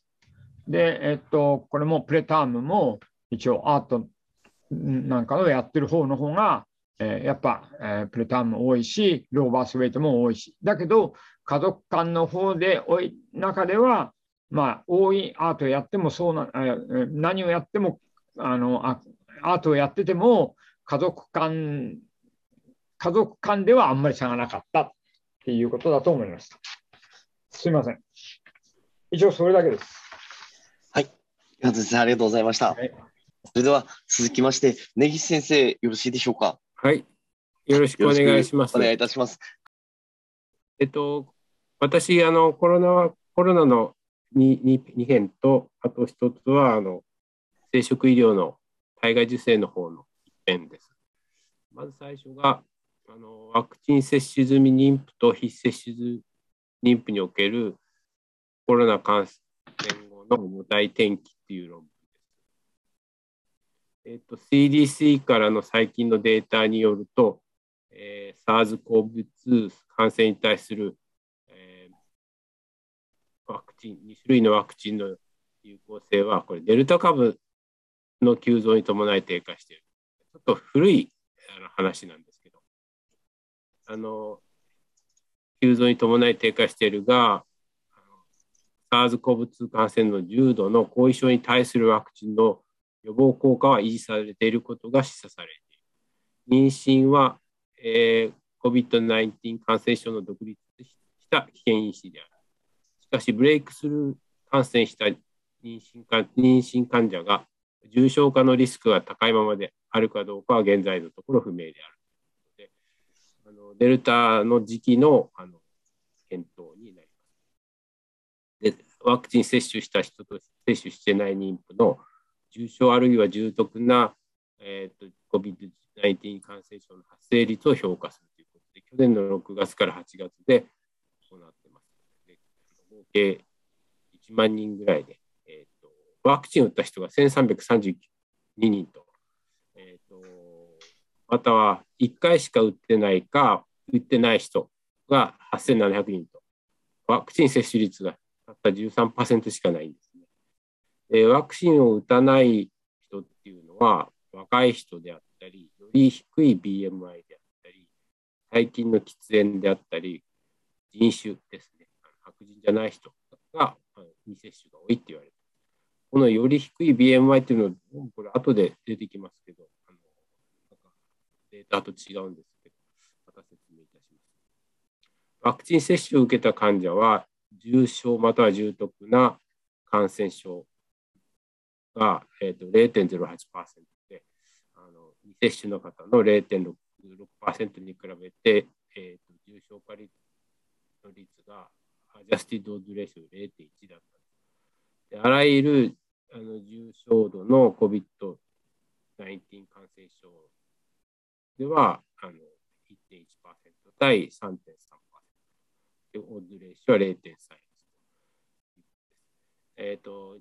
で、えっと、これもプレタームも、一応アートなんかをやってる方の方が、えー、やっぱ、えー、プレターンも多いし、ローバースウェイトも多いし、だけど、家族間の方で多い中では、まあ、多いアートをやってもそうな、えー、何をやってもあのあ、アートをやってても、家族間、家族間ではあんまり差がなかったっていうことだと思いました。すみません。以上、それだけです。はい。ありがとうございました。はいそれでは続きまして、根岸先生、よろしいでしょうか？はい。よろしくお願いします。お願いいたします。えっと、私、あの、コロナ、コロナの 2, 2, 2編と、あと一つは、あの、生殖医療の体外受精の方の1編です。まず最初が、あのワクチン接種済み妊婦と非接種済み妊婦におけるコロナ感染後の母体転機っていう論文えっと、CDC からの最近のデータによると、えー、SARS-CoV-2 感染に対する、えー、ワクチン、2種類のワクチンの有効性は、これ、デルタ株の急増に伴い低下している。ちょっと古いあの話なんですけど、あの、急増に伴い低下しているが、SARS-CoV-2 感染の重度の後遺症に対するワクチンの予防効果は維持されていることが示唆されている。妊娠は、えー、COVID-19 感染症の独立した危険因子である。しかし、ブレイクスルー感染した妊娠か妊娠患者が重症化のリスクが高いままであるかどうかは現在のところ不明である。あのデルタの時期のあの検討になります。でワクチン接種した人と接種してない妊婦の重症あるいは重篤な、えーと、COVID-19 感染症の発生率を評価するということで、去年の6月から8月で行ってます。で合計1万人ぐらいで、えーと、ワクチンを打った人が1332人と、えーと、または1回しか打ってないか、打ってない人が8700人と、ワクチン接種率がたった13%しかないんです。えワクチンを打たない人っていうのは、若い人であったり、より低い BMI であったり、最近の喫煙であったり、人種ですね、白人じゃない人が未接種が多いって言われてこのより低い BMI っていうのは、これ後で出てきますけど、あのデータと違うんですけど、また説明いたします。ワクチン接種を受けた患者は、重症または重篤な感染症が、えーと、0.08%であの未接種の方の0.66%に比べて、えーと、重症化率の率がアジャスティドーズレーション0.1だったであらゆるあの重症度の COVID-19 感染症ではあの1.1%対3.3%でオーズレーションは0.3です。えーと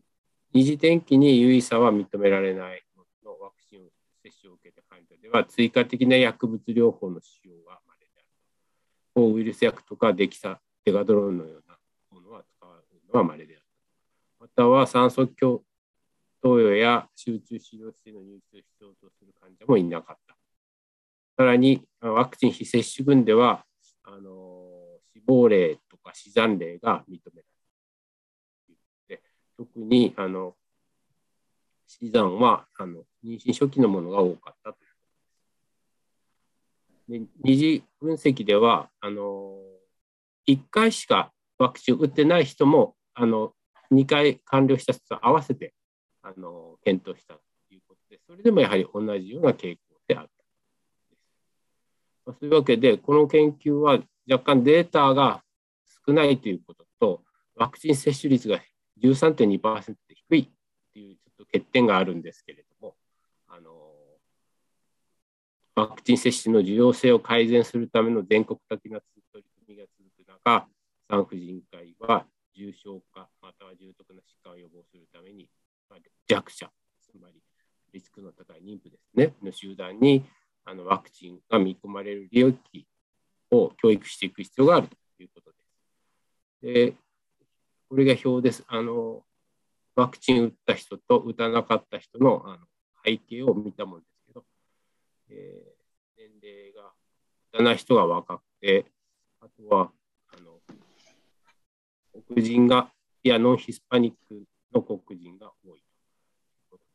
二次転機に有意差は認められないのワクチン接種を受けた患者では、追加的な薬物療法の使用が稀である。抗ウイルス薬とかデキサ、デガドロンのようなものは使うのは稀である。または酸素投与や集中治療室への入室を必要とする患者もいなかった。さらに、ワクチン非接種群では、あの死亡例とか死産例が認められる。特にあの死産はあの妊娠初期のものが多かったとで二次分析ではあの1回しかワクチンを打ってない人もあの2回完了した人と合わせてあの検討したということでそれでもやはり同じような傾向であった。まそういうわけでこの研究は若干データが少ないということとワクチン接種率が13.2%で低いっていうちょっと欠点があるんですけれども、あのワクチン接種の需要性を改善するための全国的な取り組みが続く中、産婦人科医は重症化、または重篤な疾患を予防するために、まあ、弱者、つまりリスクの高い妊婦ですね、の集団にあのワクチンが見込まれる領域を教育していく必要があるということです。でこれが表です。あのワクチン打った人と打たなかった人のあの背景を見たものですけど、えー、年齢が打たない人が若くて、あとはあの黒人が、いや、ノンヒスパニックの黒人が多い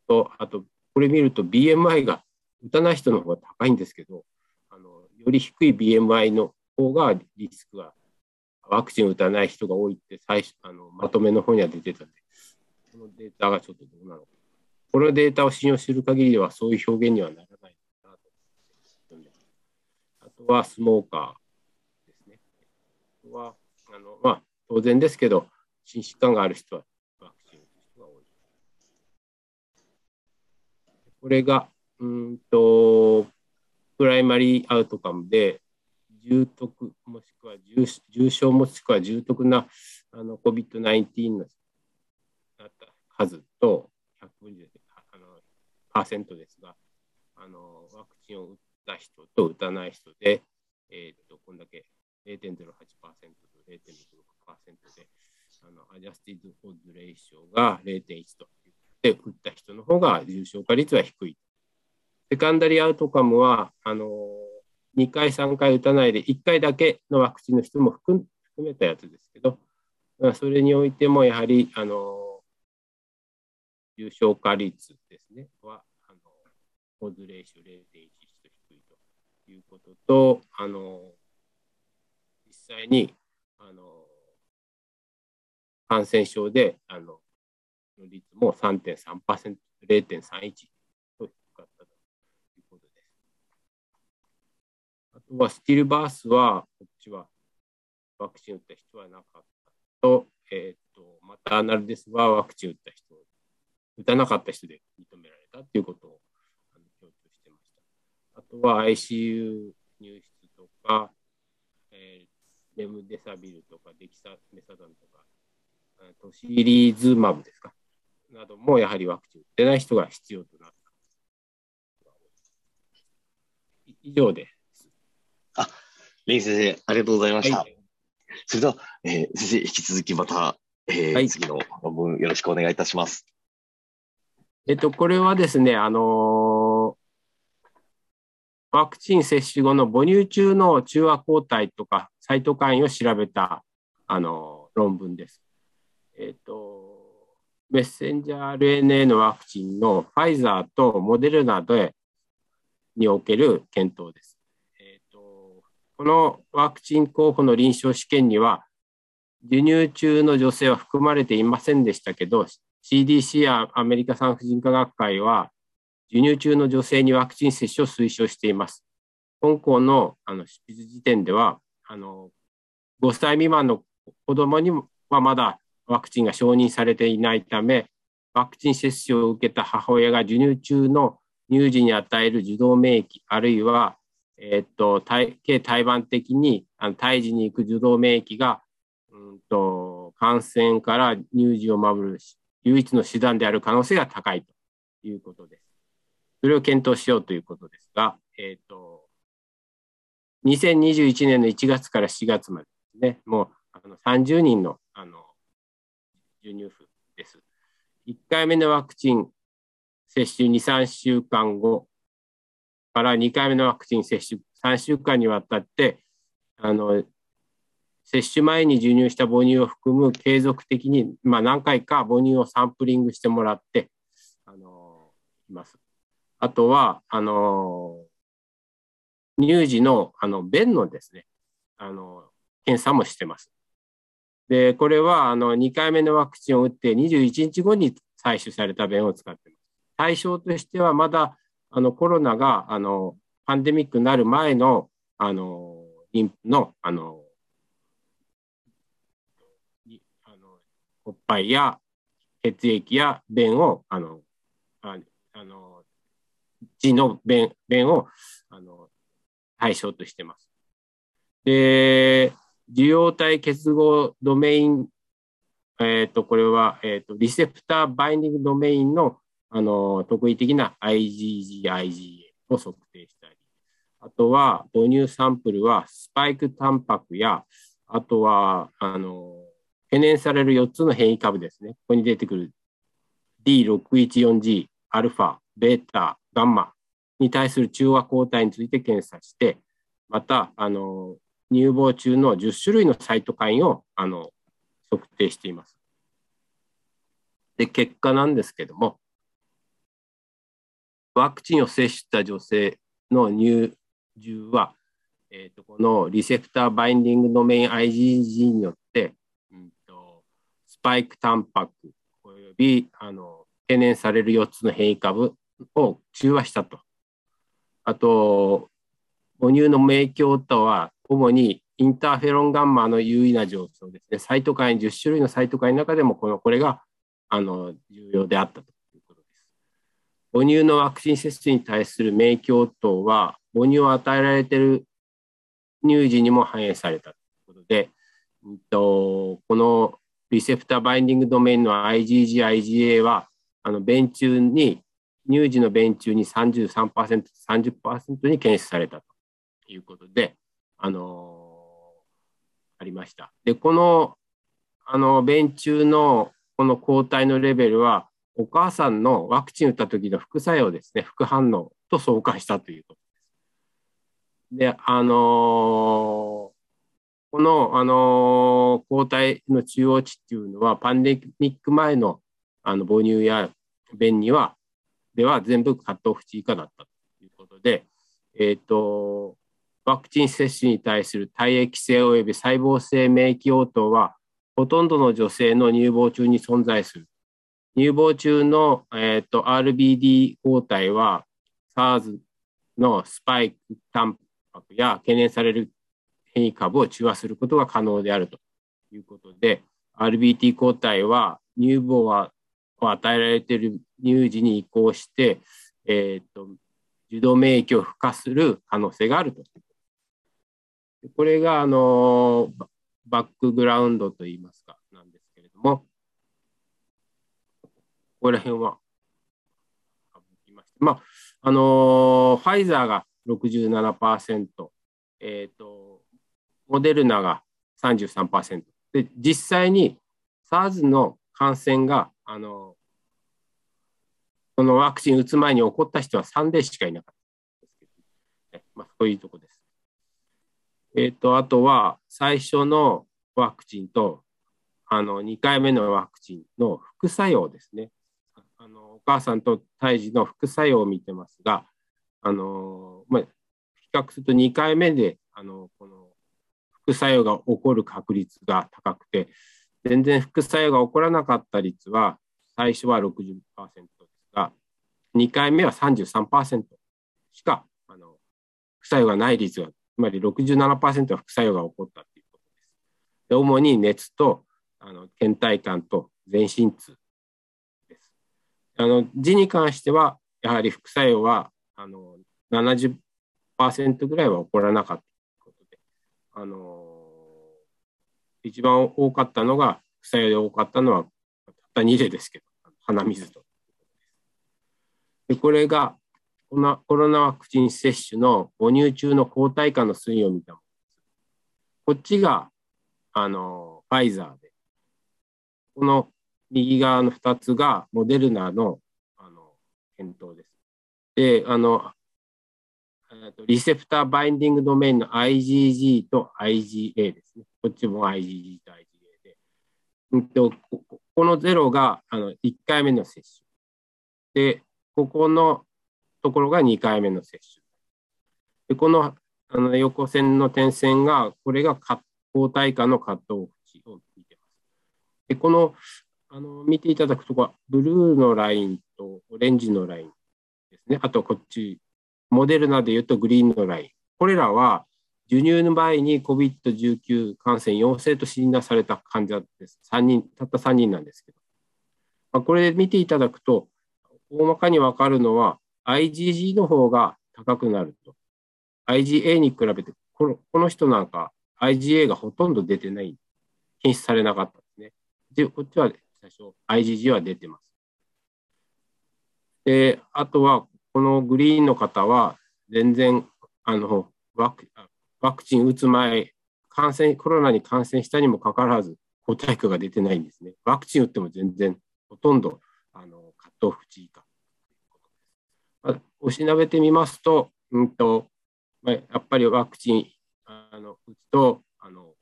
と、あと、これ見ると BMI が打たない人の方が高いんですけど、あのより低い BMI の方がリスクがワクチン打たない人が多いって最初あのまとめの方には出てたんで、このデータがちょっとどうなのか。このデータを信用する限りではそういう表現にはならないなと思ってあとはスモーカーですね。あとはあの、まあ、当然ですけど、心疾患がある人はワクチン打つ人が多い。これが、うんと、プライマリーアウトカムで、重篤もしくは重重症もしくは重篤なあの COVID-19 のなった数と150あのパーセントですがあのワクチンを打った人と打たない人で、えーと、こんだけ0.08%と0.66%であのアジャスティド・オズ・レーションが0.1とで打った人の方が重症化率は低い。セカンダリーアウトカムはあの2回、3回打たないで1回だけのワクチンの人も含めたやつですけど、それにおいてもやはりあの重症化率ですね、は、あの、コーズレーション0.11と低いということと、あの、実際に、あの、感染症で、あ、の率も3.3%、0.31と低かったということです。あとは、スティルバースは、こっちは、ワクチン打った人はなかったと、えっ、ー、と、マターナルですはワクチン打った人、打たなかった人で認められたということをあの強調してました。あとは ICU 入室とか、えー、レムデサビルとか、デキサメサダンとか、トシリーズマブですか、などもやはりワクチン打ってない人が必要となった。以上です。あ、レイ先生、ありがとうございました。はい、それでは、えー、先生、引き続きまた、えー、はい、次の論文よろしくお願いいたします。えっと、これはですね、あのー、ワクチン接種後の母乳中の中和抗体とかサイトカインを調べた、あのー、論文です。えっと、メッセンジャー RNA のワクチンのファイザーとモデルナでにおける検討です。このワクチン候補の臨床試験には、授乳中の女性は含まれていませんでしたけど、CDC やアメリカ産婦人科学会は、授乳中の女性にワクチン接種を推奨しています。本校のあの執筆時点では、あの5歳未満の子どもにはまだワクチンが承認されていないため、ワクチン接種を受けた母親が授乳中の乳児に与える受動免疫、あるいは、えー、っと体系胎盤的にあの胎児に行く受動免疫が、うんと、感染から乳児を守る唯一の手段である可能性が高いということです。それを検討しようということですが、えー、っと2021年の1月から4月までですね、もうあの30人のあの授乳婦です。1回目のワクチン接種2、3週間後から2回目のワクチン接種3週間にわたって、あの、接種前に授乳した母乳を含む継続的に、まあ、何回か母乳をサンプリングしてもらって、あのいます。あとは、あの乳児のあの便のですね、あの検査もしてます。で、これはあの2回目のワクチンを打って21日後に採取された便を使ってます。対象としてはまだあのコロナがあのパンデミックになる前のあの妊婦のあのあのおっぱいや血液や便をあのああの血の便便をあの対象としてます。で受容体結合ドメイン、えっ、ー、と、これは、えっ、ー、と、リセプターバインディングドメインの、あの、特異的な IgG、IgA を測定したり、あとは、母乳サンプルはスパイクタンパクや、あとは、あの、懸念される4つの変異株ですね。ここに出てくる D614G、アルファ、ベータ、ガンマに対する中和抗体について検査して、また、あの、乳房中の10種類のサイトカインをあの測定しています。で、結果なんですけども、ワクチンを接種した女性の乳汁は、えーと、このリセプターバインディングドメイン IgG によって、うんと、スパイクタンパクおよびあの懸念される4つの変異株を中和したと。あと、母乳の免疫応答は主にインターフェロンガンマの優位な上昇ですね。サイトカイン、10種類のサイトカインの中でもこのこれがあの重要であったと。母乳のワクチン接種に対する免疫応答は、母乳を与えられている乳児にも反映されたということで、うんと、このリセプターバインディングドメインの IgG、IgA は、あの便中に、乳児の便中に33%、30%に検出されたということで、あのありました。で、この、あの、便中のこの抗体のレベルは、お母さんのワクチン打った時の副作用ですね、副反応と相関したということです。で、あのー、この、あのー、抗体の中央値っていうのは、パンデミック前のあの母乳や弁には、では全部カットオフ値以下だったということで、えっ、ー、と、ワクチン接種に対する体液性及び細胞性免疫応答は、ほとんどの女性の乳房中に存在する。乳房中の、えーと、RBD 抗体は SARS のスパイクタンパクや懸念される変異株を中和することが可能であるということで、RBT 抗体は乳房は与えられている乳児に移行して、えーと、受動免疫を付加する可能性があると。これがあのバックグラウンドといいますか、なんですけれども、こら辺は、まあ、あの、ファイザーが67%、えっ、ー、と、モデルナが33%。で、実際に SARS の感染が、あのー、このワクチン打つ前に起こった人は3例しかいなかったですけど、まあ、そういうとこです。えっ、ー、と、あとは、最初のワクチンと、あの、2回目のワクチンの副作用ですね。あの、お母さんと胎児の副作用を見てますが、あの、まあ、比較すると2回目で、あの、この副作用が起こる確率が高くて、全然副作用が起こらなかった率は、最初は60%ですが、2回目は33%しか、あの、副作用がない率がつまり67%は副作用が起こったということです。で主に熱とあの倦怠感と全身痛。あの痔に関しては、やはり副作用はあの70%ぐらいは起こらなかったということで、あの一番多かったのが、副作用で多かったのは、たった2例ですけど、鼻水と。でこれがコロコロナワクチン接種の母乳中の抗体価の推移を見たものです。こっちが、あの、ファイザーで、この右側の2つがモデルナの、あの、検討です。で、あの、リセプターバインディングドメインの IgG と IgA ですね。こっちも IgG と IgA で。この0があの1回目の接種。で、ここのところが2回目の接種。でこのあの横線の点線が、これが抗体価のカットオフ値を見てます。でこのあの見ていただくとこブルーのラインとオレンジのラインですね。あとこっち、モデルナでいうとグリーンのライン。これらは授乳の場合に COVID-19 感染陽性と診断された患者です。3人、たった3人なんですけど。まあ、これ見ていただくと、大まかに分かるのは、IgG の方が高くなると。IgA に比べて、このこの人なんか IgA がほとんど出てない。検出されなかったんですね。で、こっちは最初 IgG は出てます。で、あとは、このグリーンの方は、全然、あの、ワクワクチン打つ前、感染、コロナに感染したにもかかわらず、抗体価が出てないんですね。ワクチン打っても全然、ほとんど、あの、カットオフ値以下。おしなべてみますと、うんとまあ、やっぱりワクチンあの打つとあの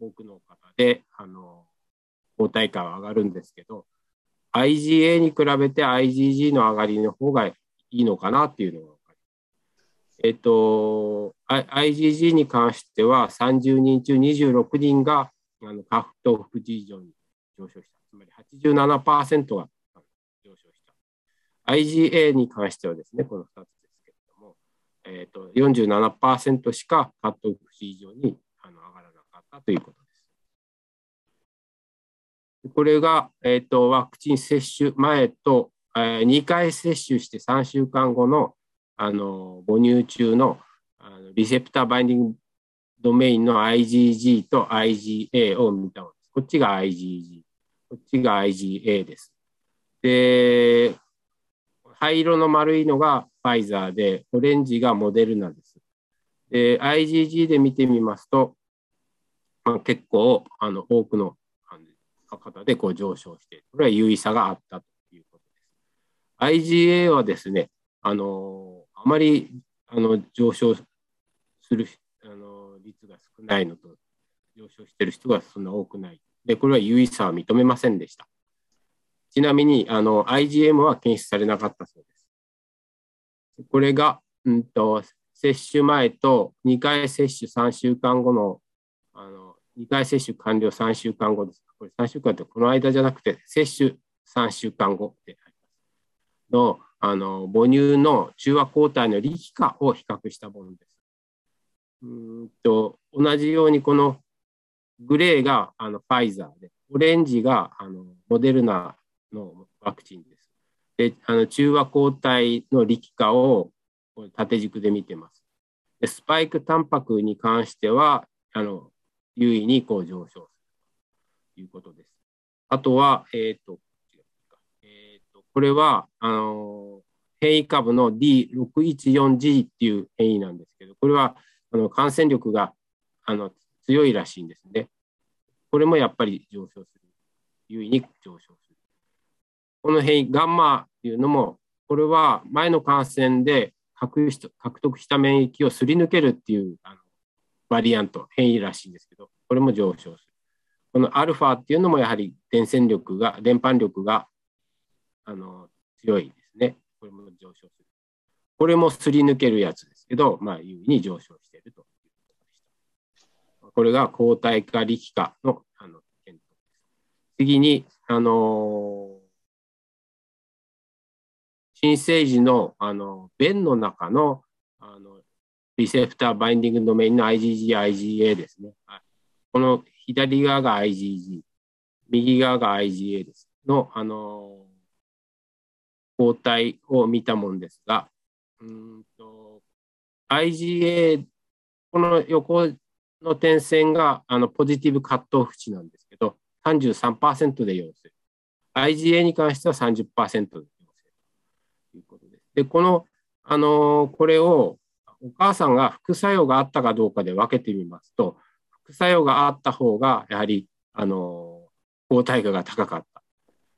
多くの方であの抗体価は上がるんですけど IgA に比べて IgG の上がりの方がいいのかなっていうのが分かります。えっと、IgG に関しては30人中26人があのカフト副次以上に上昇した。つまり87%が上昇した IgA に関してはですね、この2つですけれども、えーと、47%しかカットオフ値以上にあの上がらなかったということ。これが、えーと、ワクチン接種前と、えー、2回接種して3週間後のあの母乳中のあのリセプターバインディングドメインの IgG と IgA を見たものです。こっちが IgG、こっちが IgA です。で、灰色の丸いのがファイザーで、オレンジがモデルナです。で、IgG で見てみますと、まあ、結構あの多くの方でこう上昇して、これは優位差があったということです。IgA はですね、あのあまりあの上昇するあの率が少ないのと、上昇している人がそんな多くない。で、これは優位差は認めませんでした。ちなみにあの IgM は検出されなかったそうです。これが、うんと、接種前と2回接種3週間後のあの2回接種完了3週間後です。これ3週間ってこの間じゃなくて、接種3週間後でありますのあの母乳の中和抗体の力化を比較したものです。うんと同じようにこのグレーがあのファイザーで、オレンジがあのモデルナのワクチンです。であの中和抗体の力化を縦軸で見てます。でスパイクタンパクに関してはあの優位にこう上昇いうことです。あとは、えっ、ー、と、えーと、これはあの変異株の D614G っていう変異なんですけど、これはあの感染力があの強いらしいんですね。これもやっぱり上昇する。優位に上昇する。この変異、ガンマっていうのも、これは前の感染で獲得した免疫をすり抜けるっていうあのバリアント、変異らしいんですけど、これも上昇する。このアルファっていうのもやはり伝染力が、伝播力があの強いですね。これも上昇する。これもすり抜けるやつですけど、まあ、優位に上昇しているということでした。これが抗体化力化のあの検討です。次に、あの新生児のあの便の中のあのリセプターバインディングドメインの IgG、IgA ですね。この左側が IgG、右側が IgA です。の、あの抗体を見たものですが、うんと IgA、この横の点線があのポジティブカットオフ値なんですけど、33%で陽性。IgA に関しては30%で陽性ということです。で、この、あのこれをお母さんが副作用があったかどうかで分けてみますと、副作用があった方が、やはり、あの、抗体価が高かった。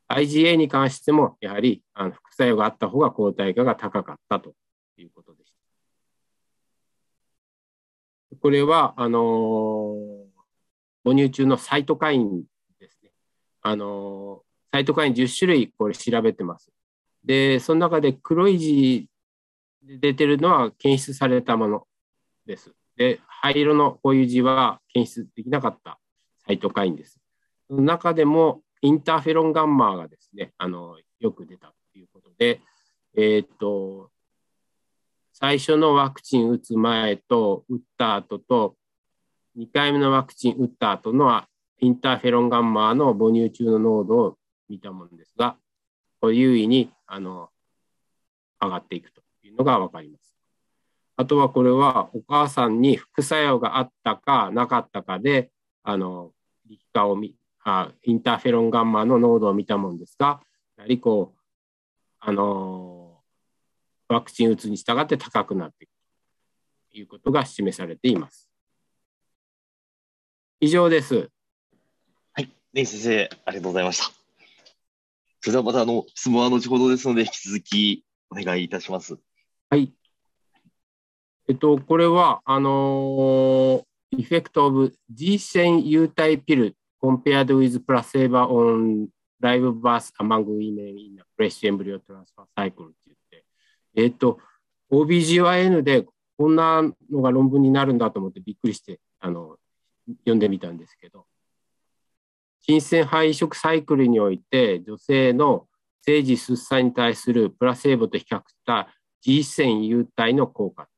IgA に関しても、やはり、あの副作用があった方が抗体価が高かったということでした。これは、あの、母乳中のサイトカインですね。あの、サイトカイン10種類、これ調べてます。で、その中で黒い字で出てるのは検出されたものです。で、灰色のこういう字は検出できなかったサイトカインです。その中でもインターフェロンガンマーがですね、あのよく出たということで、えー、っと、最初のワクチン打つ前と打った後と、2回目のワクチン打った後のインターフェロンガンマーの母乳中の濃度を見たものですが、こう優位にあの上がっていくと。いうのが分かります。あとはこれはお母さんに副作用があったかなかったかで、あの、力化を見、あインターフェロンガンマの濃度を見たものですが、やはりこう、あのワクチン打つに従って高くなっていくということが示されています。以上です。はい、ね先生、ありがとうございました。それではまたあの質問は後ほどですので、引き続きお願いいたします。はい。えっと、これは、あのー、effect of G10 有体ピル compared with placebo on live birth among women in a fresh embryo transfer cycle って言って、えっと、OBGYN でこんなのが論文になるんだと思ってびっくりして、あの、読んでみたんですけど、新鮮肺移植サイクルにおいて女性の生児出産に対するプラセーボと比較した G 線有体の効果。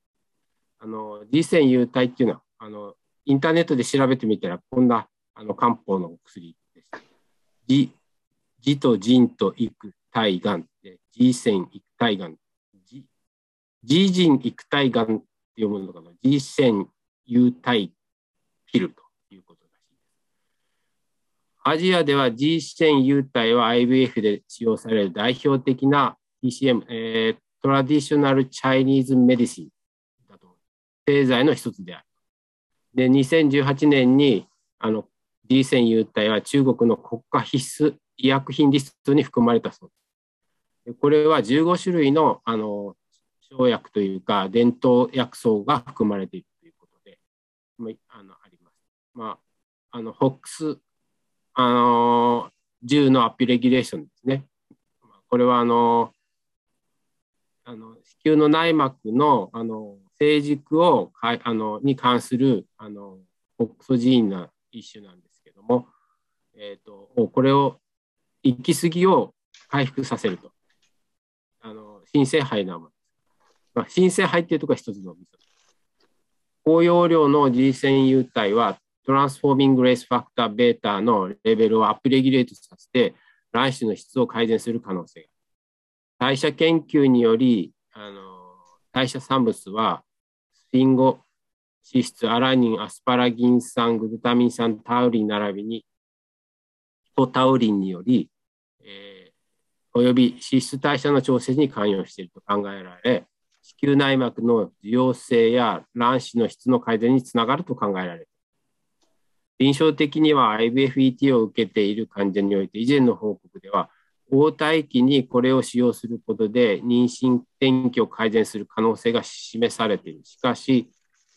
あの G 線有体っていうのはあのインターネットで調べてみたらこんなあの漢方のお薬です。G, G と腎と育体がんで G 線育体がん G, G 腎育体がんって読むのかな G 線有体ピルということらしいです。アジアでは Zishen Yutai は IVF で使用される代表的な TCM、えー、 Traditional Chinese Medicineと、製剤の一つである。で、2018年に、あの、D 線優体は中国の国家必須医薬品リストに含まれたそうです。これは15種類の、あの、生薬というか、伝統薬草が含まれているということで、まあ、あのあります。まあ、あの、ホックス、あの10のアピレギュレーションですね。これはあのあの子宮の内膜のあの成熟をかあのに関するあのオクソジーンな一種なんですけども、えーと、これを行き過ぎを回復させると。あの新生肺なもの。まあ、新生肺っていうところが一つのミソ。高容量の G 線優体はトランスフォーミングレースファクターベータのレベルをアップレギュレートさせて卵子の質を改善する可能性が代謝研究によりあの代謝産物はリンゴ脂質アラニンアスパラギン酸グルタミン酸タウリン並びにヒポタウリンにより、えー、および脂質代謝の調整に関与していると考えられ子宮内膜の受容性や卵子の質の改善につながると考えられる。臨床的には IVFET を受けている患者において以前の報告では応体期にこれを使用することで妊娠転機を改善する可能性が示されている。しかし、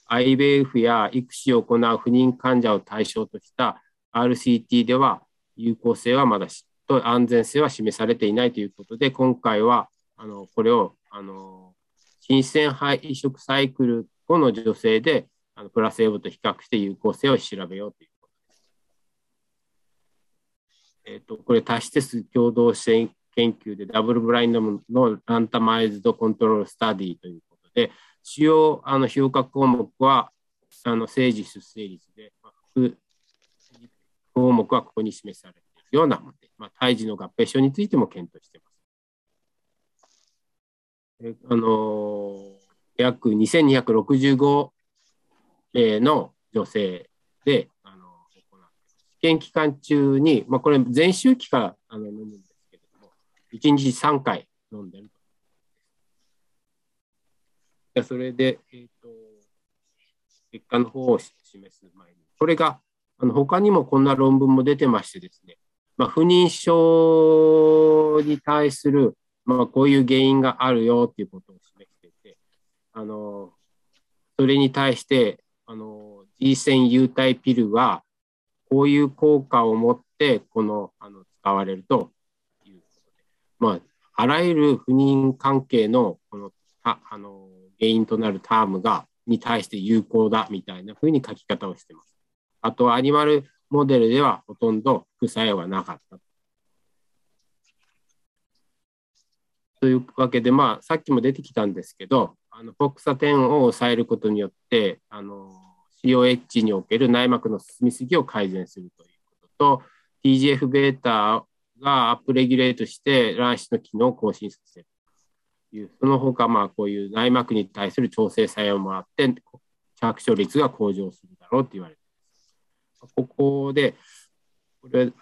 IVF や育児を行う不妊患者を対象とした RCT では有効性はまだと安全性は示されていないということで、今回はあのこれをあの新鮮肺移植サイクル後の女性であのプラセーブと比較して有効性を調べようというえーと、これ、多施設共同支援研究でダブルブラインドのランタマイズドコントロールスタディということで、主要あの評価項目はあの政治出生率で、まあ、副項目はここに示されているようなもので、まあ、胎児の合併症についても検討しています。えあの約2265例の女性で、験期間中に、まあ、これ前週期からあの飲むんですけれども、1日3回飲んでると。それで、えーと、結果の方を示す前に、これがあの他にもこんな論文も出てましてですね、まあ、不妊症に対する、まあ、こういう原因があるよっていうことを示してて、あのそれに対してあの G 線有体ピルはこういう効果を持って、この、あの、使われるということで、まあ、あらゆる不妊関係の、この、ああの、原因となるタームが、に対して有効だみたいなふうに書き方をしてます。あと、アニマルモデルではほとんど副作用はなかった。というわけで、まあ、さっきも出てきたんですけど、あの、フォクサ10を抑えることによって、あの、COH における内膜の進みすぎを改善するということと、TGF-β がアップレギュレートして卵子の機能を更新させるという、その他、まあ、こういう内膜に対する調整作用もあって、着床率が向上するだろうと言われています。ここで、これ、ち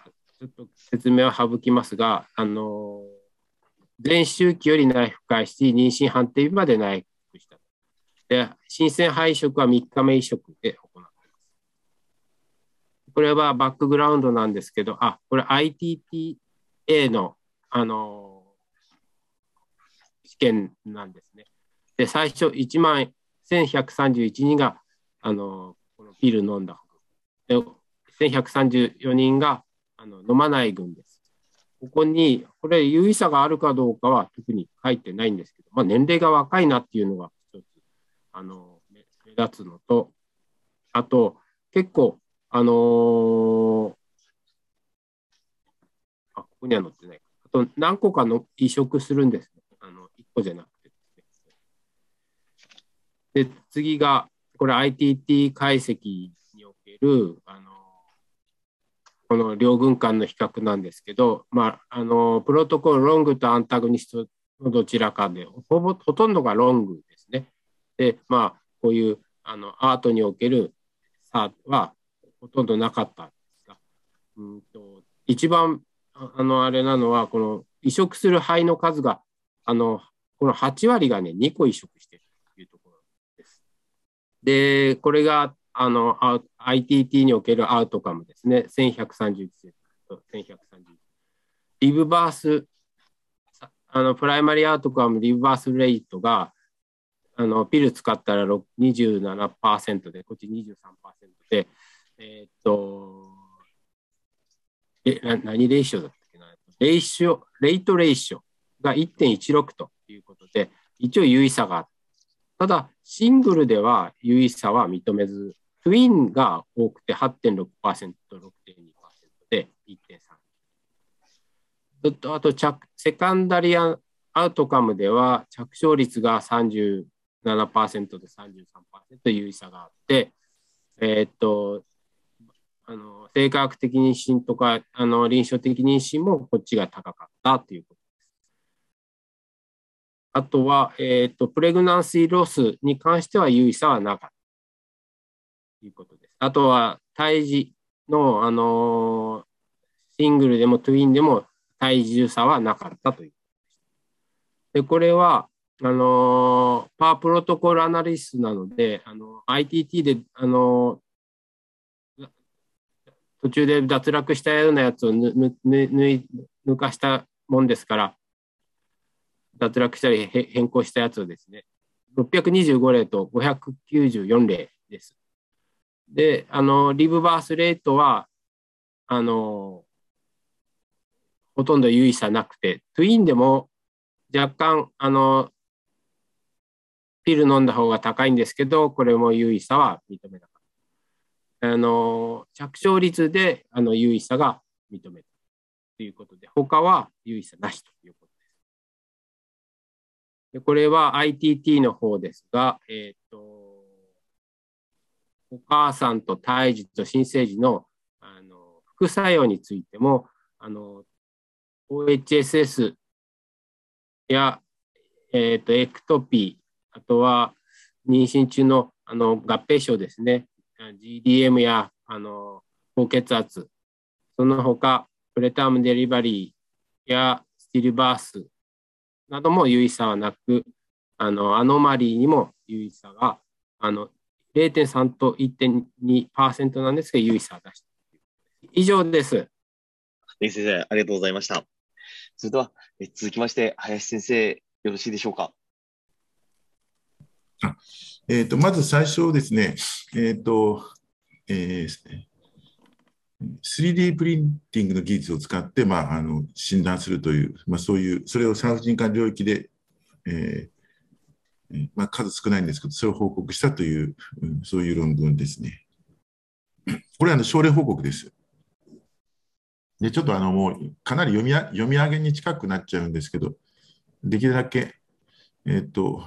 ょっと説明は省きますが、あの、前周期より内服開始、妊娠判定日まで内で、新鮮肺移植は3日目移植で行っています。これはバックグラウンドなんですけど、あ、これ ITTA の、あの試験なんですね。で、最初1万1131人が、あのこのピル飲んだ。で、1134人があの飲まない群です。ここに、これ、有意差があるかどうかは特に書いてないんですけど、まあ、年齢が若いなっていうのがあの目立つのと、あと、結構、あのー、あ、ここには載ってない。あと、何個かの移植するんですね。あの、1個じゃなくてで。次が、これ ITT 解析における、あのこの両軍間の比較なんですけど、まあ、あのプロトコルロングとアンタゴニストのどちらかでほぼほとんどがロングで、まあ、こういうあのアートにおける差はほとんどなかったんですが、うんと一番あのあれなのは、この移植する肺の数が、あのこの8割がね、2個移植しているというところです。で、これがあの ITT におけるアウトカムですね、1131と1131。リブバース、あのプライマリーアウトカム、リブバースレイトがあのピル使ったら27%で、こっち23%で、えー、っと、えな何レーションだったっけな？レーショ、レイトレーションが1.16ということで、一応優位差がある。ただ、シングルでは優位差は認めず、トゥインが多くて8.6%と、6.2%で1.3。あと着、セカンダリアンアウトカムでは着床率が37%で33%優位差があって、えー、っと、あの生化学的妊娠とかあの臨床的妊娠もこっちが高かったということです。あとは、えーと、プレグナンシーロスに関しては優位差はなかったということです。あとは胎児の、あのシングルでもトゥインでも体重差はなかったというで、これは、あのパワープロトコルアナリストなので、あの ITT で、あの途中で脱落したようなやつをぬぬぬ抜かしたもんですから、脱落したり変更したやつをですね、625例と594例です。で、あの、リブバースレートは、あの、ほとんど優位差なくて、トゥインでも若干、あの、ピル飲んだ方が高いんですけど、これも優位差は認めなかった。あの、着床率であの優位差が認めたということで、他は優位差なしということです。でこれは ITT の方ですが、えっ、ー、と、お母さんと胎児と新生児のあの副作用についても、あの OHSS や、えーと、エクトピー、あとは妊娠中のあの合併症ですね、GDM やあの高血圧、その他、プレタームデリバリーやスティルバースなども有意差はなく、あのアノマリーにも有意差があの0.3と1.2%なんですが、有意差を出した。以上です。先生、ありがとうございました。それでは、え続きまして、林先生、よろしいでしょうか？あえーと、まず最初ですね、えーとえー、3D プリンティングの技術を使って、まあ、あの診断するという、まあ、そういう、それを産婦人科領域で、えーまあ、数少ないんですけど、それを報告したという、うん、そういう論文ですね。これはあの症例報告です。で、ちょっとあのもうかなり読み読み上げに近くなっちゃうんですけど、できるだけ、えっ、と、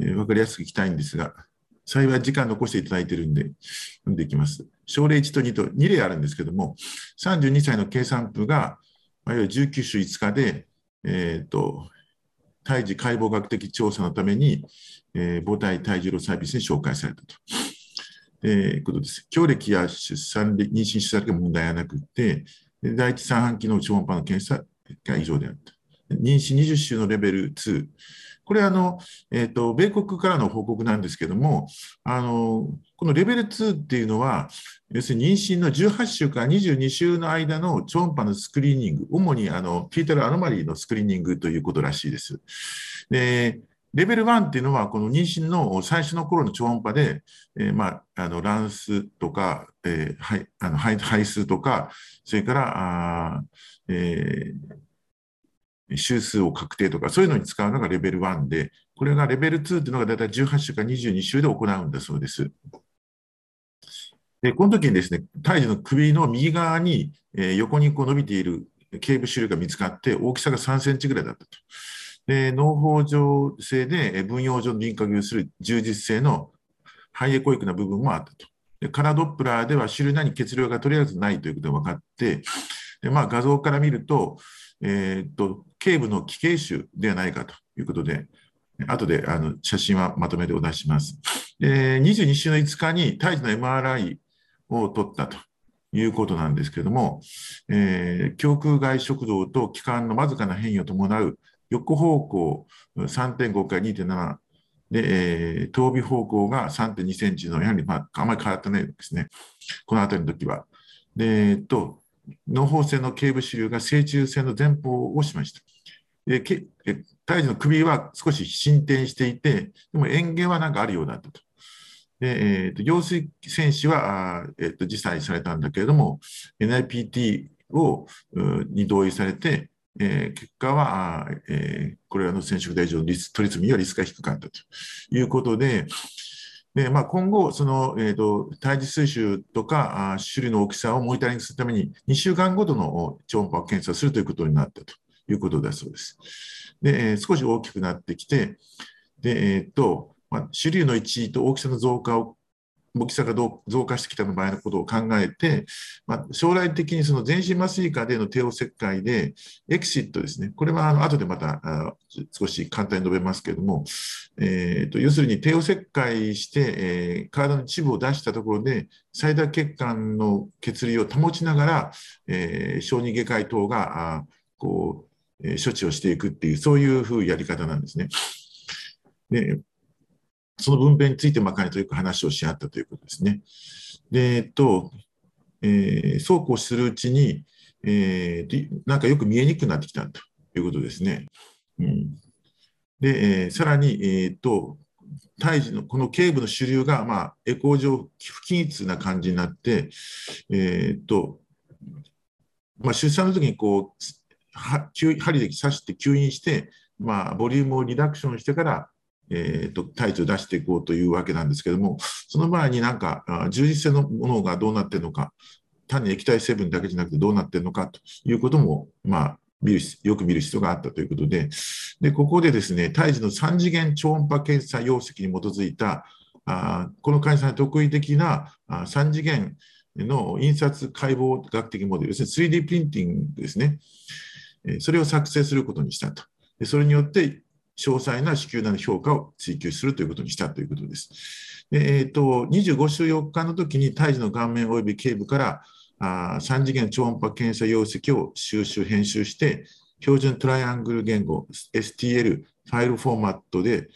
えー、分かりやすくいきたいんですが、幸い時間残していただいているんで、読んでいきます。症例1と2と2例あるんですけども、32歳の計算部が、いわゆる19週5日で、え、ー、と、胎児解剖学的調査のために、えー、母体胎児療サービスに紹介されたと。えー、ことです。強歴や出産で、妊娠出産が問題はなくて、第一三半期の超音波の検査が異常であった。妊娠20週のレベル2。これあの、えーと、米国からの報告なんですけども、あのこのレベル2っていうのは、要するに妊娠の18週から22週の間の超音波のスクリーニング、主にあのフィータルアノマリーのスクリーニングということらしいです。でレベル1っていうのは、この妊娠の最初の頃の超音波で、えー、まあ、あの卵巣とか、えー、はいあの排排数とか、それからあ、えー、周数を確定とか、そういうのに使うのがレベル1で、これがレベル2っていうのがだいたい18週か22週で行うんだそうです。で、この時にですね、胎児の首の右側に、え、横にこう伸びている頸部種類が見つかって、大きさが3センチぐらいだったと。で脳胞状性で分葉状の輪郭をする充実性の肺エコイクな部分もあったと。でカラードップラーではシルナに血流がとりあえずないということが分かって、でまあ、画像から見ると、えー、っと頸部の奇形腫ではないかということで、後であの写真はまとめてお出します。で22週の5日に胎児の MRI を取ったということなんですけれども、えー、胸腔外食道と気管のわずかな変異を伴う横方向3.5から2.7で、えー、頭尾方向が3.2センチの、やはり、まあ、あまり変わってないですね。この辺りの時は。で、えっと、脳胞性の頸部支流が正中線の前方をしました。でけえ胎児の首は少し進展していて、でも円形はなんかあるようだったと。で、えーと、陽水選手はあ、えーと、辞退されたんだけれども、NIPT をに同意されて、えー、結果は、えー、これらの染色体上のリストリスミはリスクが低かったということで、でまあ、今後、その、えーと、胎児水腫とかあ種類の大きさをモニタリングするために、2週間ごとの超音波を検査するということになったということだそうです。で、えー、少し大きくなってきて、でえーとまあ、種類の1と大きさの増加を大きさが増加してきた場合のことを考えて、まあ、将来的にその全身麻酔科での帝王切開で、エクシットですね、これはあの後でまた少し簡単に述べますけれども、えーと、要するに帝王切開して、えー、体の一部を出したところで、最大血管の血流を保ちながら、えー、小児外科医等があこう、えー、処置をしていくっていう、そういうふうやり方なんですね。でその分娩について、まあ、彼とよく話をし合ったということですね。で、えっと、えー、そうこうするうちに、えー、なんかよく見えにくくなってきたということですね。うん、で、えー、さらに、えーと、胎児のこの頸部の主流が、まあ、エコー上不均一な感じになって、えーとまあ、出産の時にこう針で刺して吸引して、まあ、ボリュームをリダクションしてからえーと、胎児を出していこうというわけなんですけども、その前になんか、充実性のものがどうなっているのか、単に液体成分だけじゃなくてどうなっているのかということも、まあ、見るよく見る必要があったということで、でここでですね、胎児の3次元超音波検査容積に基づいた、あこの会社の得意的なあ3次元の印刷解剖学的モデル、要するに 3D プリンティングですね、それを作成することにしたと。でそれによって詳細な子宮内の評価を追求するということにしたということです。でえーと、25週4日の時に胎児の顔面及び頸部からあ3次元超音波検査容積を収集、編集して、標準トライアングル言語 STL ファイルフォーマットで、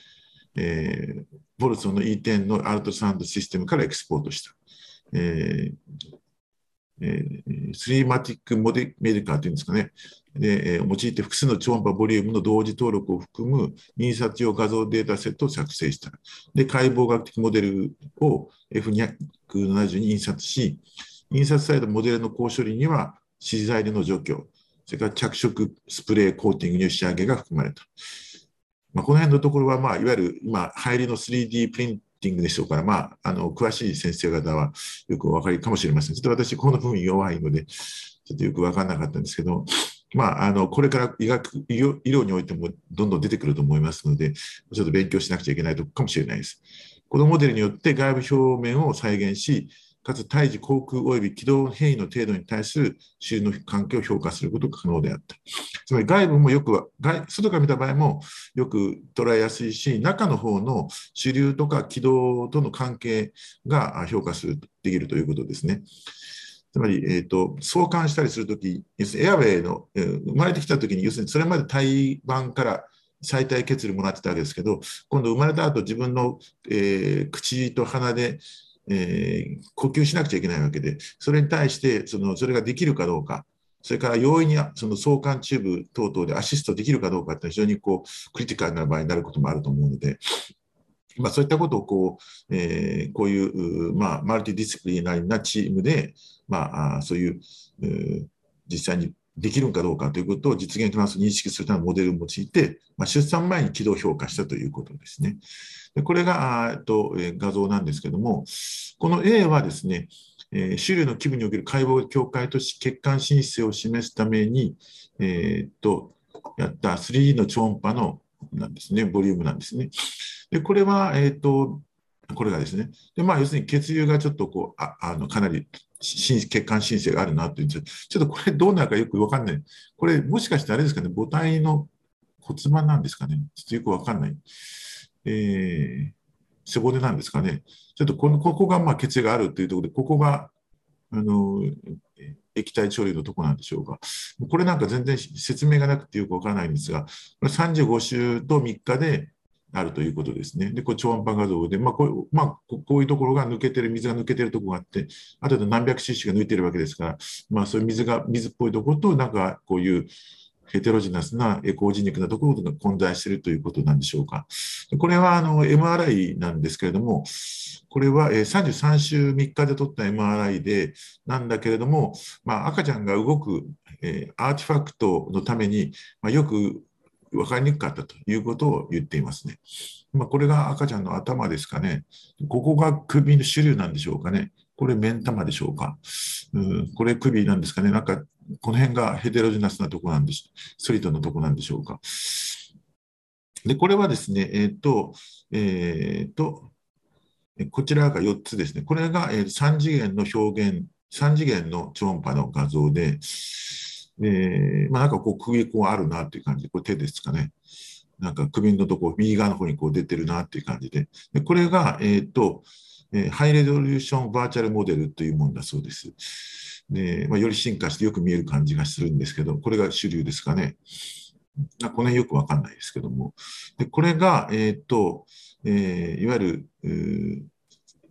えー、ボルソンの E10 のアルトサウンドシステムからエクスポートした。えーえー、スリーマティックモデメディカーというんですかね、で、えー、用いて複数の超音波ボリュームの同時登録を含む印刷用画像データセットを作成した。で、解剖学的モデルを F270 に印刷し、印刷されたモデルの高処理には資材料の除去、それから着色スプレーコーティングに仕上げが含まれた。まあ、この辺のところは、まあ、いわゆる今、入りの 3D プリンティングでしょうから、まあ、あの詳しい先生方はよくお分かりかもしれません。ちょっと私、この部分弱いので、ちょっとよく分からなかったんですけど、まあ、あのこれから医学医療においてもどんどん出てくると思いますので、ちょっと勉強しなくちゃいけないとかもしれないです。このモデルによって外部表面を再現し、かつ胎児、航空及び軌道変異の程度に対する周囲の関係を評価することが可能であった。つまり外部もよく外から見た場合もよく捉えやすいし、中の方の主流とか軌道との関係が評価するできるということですね。つまり、えーと、相関したりするとき、エアウェイの、えー、生まれてきたときに、要するにそれまで胎盤から最体血流もらってたわけですけど、今度生まれた後自分の、えー、口と鼻でえー、呼吸しなくちゃいけないわけで、それに対してそのそれができるかどうか、それから容易にその挿管チューブ等々でアシストできるかどうかって非常にこうクリティカルな場合になることもあると思うので、まあ、そういったことをこう、えー、こういう、まあ、 multidisciplinary なチームで、まあ、そういう、えー、実際にできるかどうかということを実現トランス認識するためのモデルを用いて、まあ、出産前に気道評価したということですね。でこれがあと画像なんですけども、この A はですね、えー、種類の規模における解剖境界とし血管申請を示すために、えー、っとやった 3D の超音波のなんですね、ボリュームなんですね。でこれは、え、っとこれがですね、でまあ、要するに血流がちょっとこうああのかなり血管申請があるなというちょっとこれどうなるかよく分かんない。これもしかしてあれですかね、母体の骨盤なんですかね、ちょっとよく分かんない。えー、背骨なんですかね。ちょっとこのここがまあ血があるというところで、ここがあの液体処理のとこなんでしょうか。これなんか全然説明がなくてよくわからないんですが、これ35週と3日であるということですね。で、これ超音波画像で、まあこうまあ、こういうところが抜けてる、水が抜けてるところがあって、あとで何百 cc が抜いてるわけですから、まあ、そういう水が、水っぽいところと、なんかこういうヘテロジナスなエコージニックなところが混在しているということなんでしょうか。これはあの MRI なんですけれども、これは33週3日で撮った MRI で、なんだけれども、まあ、赤ちゃんが動く、アーティファクトのために、ま、よく分かりにくかったということを言っていますね。まあ、これが赤ちゃんの頭ですかね。ここが首の主流なんでしょうかね。これ目ん玉でしょうか？うん、これ首なんですかね？なんか、この辺がヘテロジナスなとこなんでしソリッドのとこなんでしょうか？で、これはですね、えっ、ー、と、えっ、ー、と、こちらが4つですね。これが3次元の表現、3次元の超音波の画像で、え、まあ、なんかこう首こうあるなっていう感じ、これ手ですかね？なんか首のとこ、右側の方にこう出てるなっていう感じで。でこれが、えっ、ー、と、えハイレゾリューションバーチャルモデルというものだそうです。で、まあ、より進化してよく見える感じがするんですけど、これが主流ですかね。この辺よくわかんないですけども。でこれが、えっ、と、えー、いわゆる、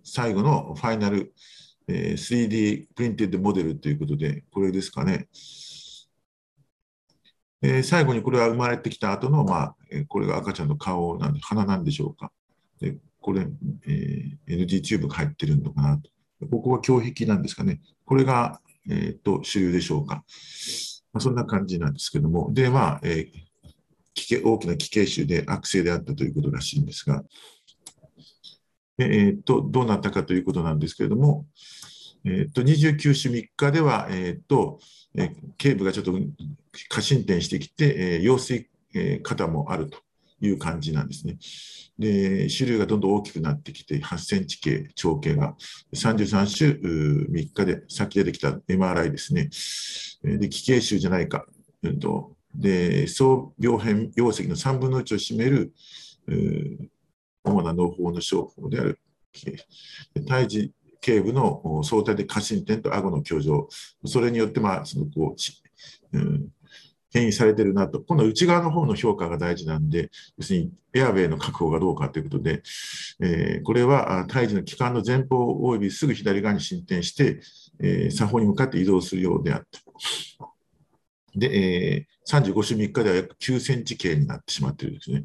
最後のファイナル、えー、3D プリンテッドモデルということで、これですかね。えー、最後にこれは生まれてきた後の、まあ、これが赤ちゃんの顔なんで、鼻なんでしょうか。でこれ、えー、NG チューブが入ってるのかなと。ここは胸壁なんですかね。これが、えーと、主流でしょうか。まあ、そんな感じなんですけども。で、まあ、えー、大きな気形腫で悪性であったということらしいんですが、えーと、どうなったかということなんですけれども、えーと、29週3日では、えーとえー、頸部がちょっと過伸展してきて、えー、羊水、えー、肩もあるという感じなんですね。で、種類がどんどん大きくなってきて、8センチ系、長径が33週3日で先出てきた MRI ですね。で、奇形腫じゃないか。うんとで、総病変容積の3分の1を占める主な脳胞の症法である胎児頸部の相対的過伸点と顎の挙上、それによって、まあ、そのこう、うん、変異されてるなと、今度内側の方の評価が大事なんで、要するにエアウェイの確保がどうかということで、えー、これは胎児の気管の前方及びすぐ左側に進展して、えー、左方に向かって移動するようであった。で、えー、35週3日では約9センチ径になってしまっているんですね。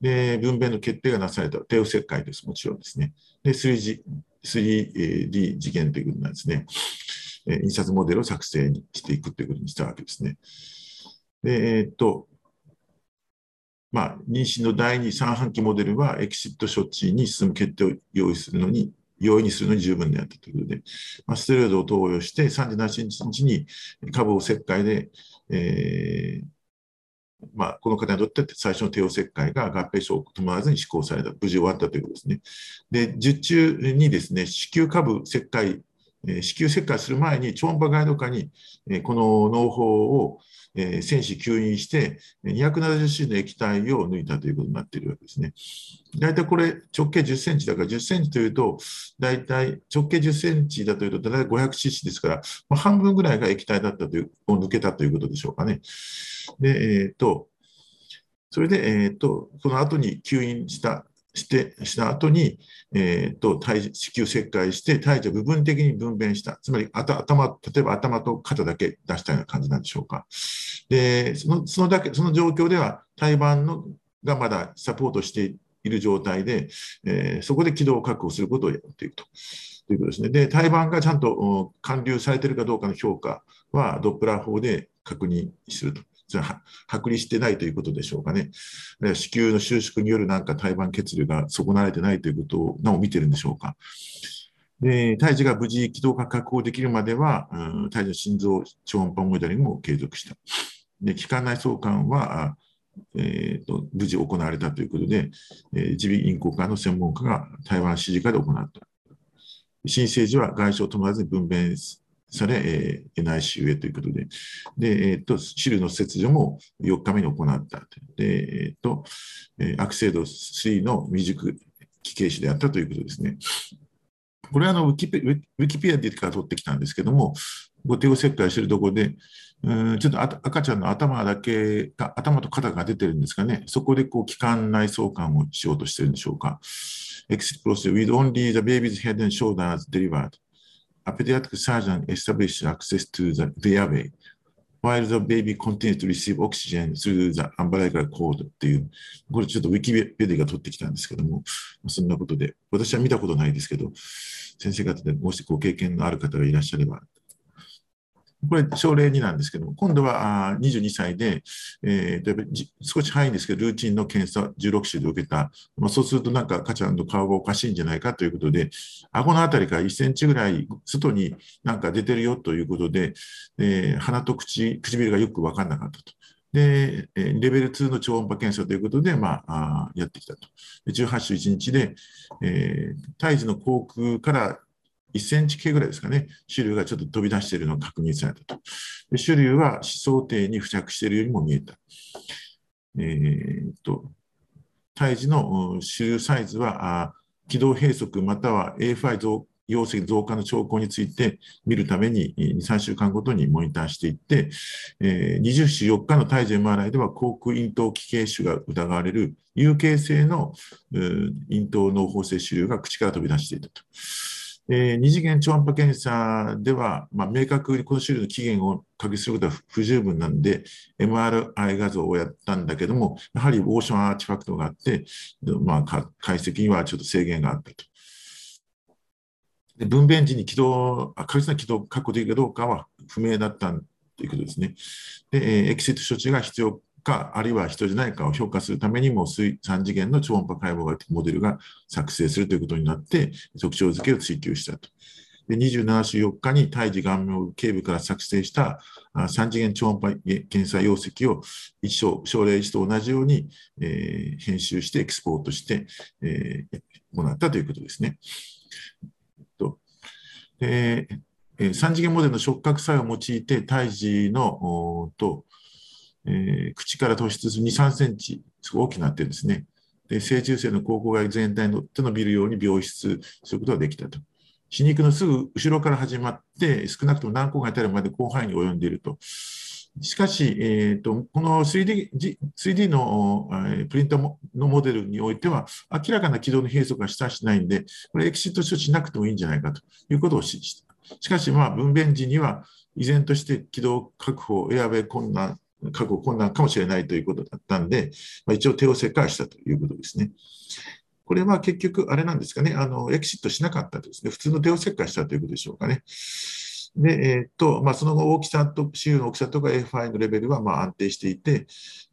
で、分娩の決定がなされた帝王切開です、もちろんですね。で、3G 3D 次元ということなんですね。印刷モデルを作成にしていくということにしたわけですね。えー、っと、まあ、妊娠の第2、三半期モデルはエキシット処置に進む決定を用意するのに、容易にするのに十分であったということで、まあ、ステロイドを投与して、37日に下部を切開で、えーまあ、この方にとって最初の帝王切開が合併症を伴わずに施行された、無事終わったということですね。で、術中にですね、子宮下部切開、子宮切開する前に超音波ガイド下に、この農法をえー、戦士吸引して、270子の液体を抜いたということになっているわけですね。大体これ、直径10センチだから、10センチというと、大体直径10センチだというと、大体 500cc ですから、まあ、半分ぐらいが液体だったという、を抜けたということでしょうかね。で、えっ、と、それで、えっ、と、その後に吸引したして、した後に、えーと、体子宮切開して、体児を部分的に分娩した。つまり頭、例えば頭と肩だけ出したような感じなんでしょうか。で、そのそのだけその状況では、胎盤のがまだサポートしている状態で、えー、そこで軌道を確保することをやっていくと。ということですね。で、胎盤がちゃんと完了されているかどうかの評価は、ドップラー法で確認すると。じゃあ、剥離してないということでしょうかね。子宮の収縮によるなんか胎盤血流が損なわれてないということをなお見てるんでしょうか。で、胎児が無事気道が確保できるまでは、うん、胎児の心臓超音波モデリングも継続した。で、気管内相関は、えーと、無事行われたということで、えー、耳鼻咽喉科の専門家が台湾指示下で行った。新生児は外傷を伴わずに分娩され、えー、NICU へということで、で、えっ、ー、と、汁の切除も4日目に行った。で、えっ、ー、と、えー、悪性度3の未熟期形腫であったということですね。これはあのウィキペウィキペディアから取ってきたんですけども、ご手を切開しているところで、うんちょっと赤ちゃんの頭だけが、頭と肩が出てるんですかね、そこでこう気管内相関をしようとしてるんでしょうか。Exit process with only the baby's head and shoulders delivered. A pediatric surgeon established access to the, the airway. while the baby continues to receive oxygen through the umbilical cord っていう、これちょっとウィキペディが取ってきたんですけども、そんなことで、私は見たことないですけど、先生方でもしご経験のある方がいらっしゃれば、これ、症例2なんですけども、今度は22歳で、えー、少し早いんですけど、ルーチンの検査16週で受けた、まあ、そうするとなんか、かちゃんの顔がおかしいんじゃないかということで、顎のあたりから1センチぐらい外になんか出てるよということで、えー、鼻と口唇がよく分からなかったと。で、レベル2の超音波検査ということで、まあ、やってきたと。18週1日で、えー、胎児の口腔から1センチ系ぐらいですかね、種類がちょっと飛び出しているのが確認されたと。で種類は思想底に付着しているようにも見えた。えー、と胎児の主流サイズは、軌道閉塞または A5 増容積増加の兆候について見るために2、3週間ごとにモニターしていって、え、20週4日の胎児 MRI では口腔咽頭器系種が疑われる有形性の咽頭脳包性主流が口から飛び出していたと。えー、二次元超音波検査では、まあ、明確にこの種類の起源を確認することは不十分なんで、MRI 画像をやったんだけども、やはりオーションアーチファクトがあって、まあ、解析にはちょっと制限があったと。で分娩時に軌道、確実な軌道を確保できるかどうかは不明だったということですね。で、えー、エキシット処置が必要か、あるいは人じゃないかを評価するためにも、3次元の超音波解剖学モデルが作成するということになって、特徴付けを追求したと。で27週4日に胎児顔面頸部から作成した3次元超音波検査容積を一章、症例1と同じように、えー、編集してエクスポートして、えー、行ったということですね。とで3次元モデルの触覚作用を用いて胎児のとえー、口から突出する2、3センチ、すごい大きくなってるんですね。で、成虫性の口腔外全体の手のびるように病出することができたと。死肉のすぐ後ろから始まって、少なくとも何個が至るまで広範囲に及んでいると。しかし、えーと、この 3D, 3D の、えー、プリンターのモデルにおいては、明らかな軌道の閉塞がしたしないんで、これエキシット処置しなくてもいいんじゃないかということを指示した。しかし、まあ、分娩時には、依然として軌道確保、エアウェイ困難確保困難かもしれないということだったんで、まあ、一応手を切開したということですね。これは結局、あれなんですかね、あのエキシットしなかったですね、普通の手を切開したということでしょうかね。で、えー、っとまあ、その後、大きさと、周囲の大きさとか F5 のレベルはまあ安定していて、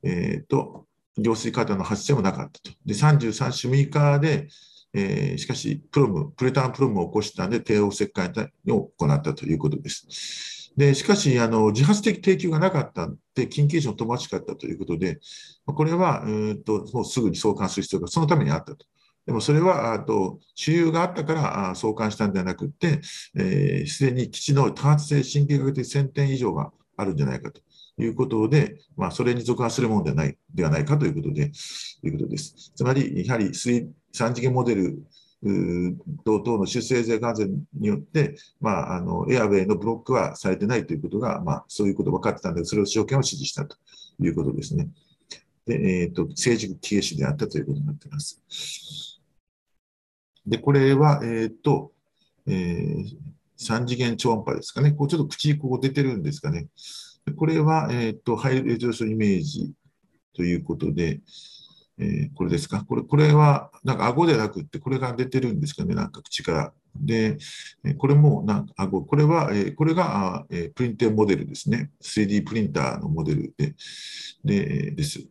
えー、っと行水過多の発生もなかったと。で、33種6日で、えー、しかし、プロム、プレターンプロムを起こしたんで、帝王切開を行ったということです。でしかしあの、自発的提供がなかったで、緊急時の乏しかったということで、これはうんともうすぐに送還する必要がそのためにあったと。でもそれはあと主流があったから送還したんではなくて、す、えー、で、に基地の多発性神経学的1000点以上があるんじゃないかということで、まあ、それに属するものではないではないかということで、ということです。つまり、やはり3次元モデル同等の出生税関税によって、まあ、あのエアウェイのブロックはされてないということが、まあ、そういうこと分かってたので、それを証券を指示したということですね。で、えっ、ー、と、政治経営主であったということになっています。で、これは、えっ、ー、と、えー、3次元超音波ですかね。こうちょっと口、ここ出てるんですかね。これは、えっ、ー、と、ハイレゾーションイメージということで、えー、これですか？これ、これは、なんか顎でなくって、これが出てるんですかね、なんか口から。で、これもなんか顎、これは、えー、これが、えー、プリンテーモデルですね。3D プリンターのモデルで、でです。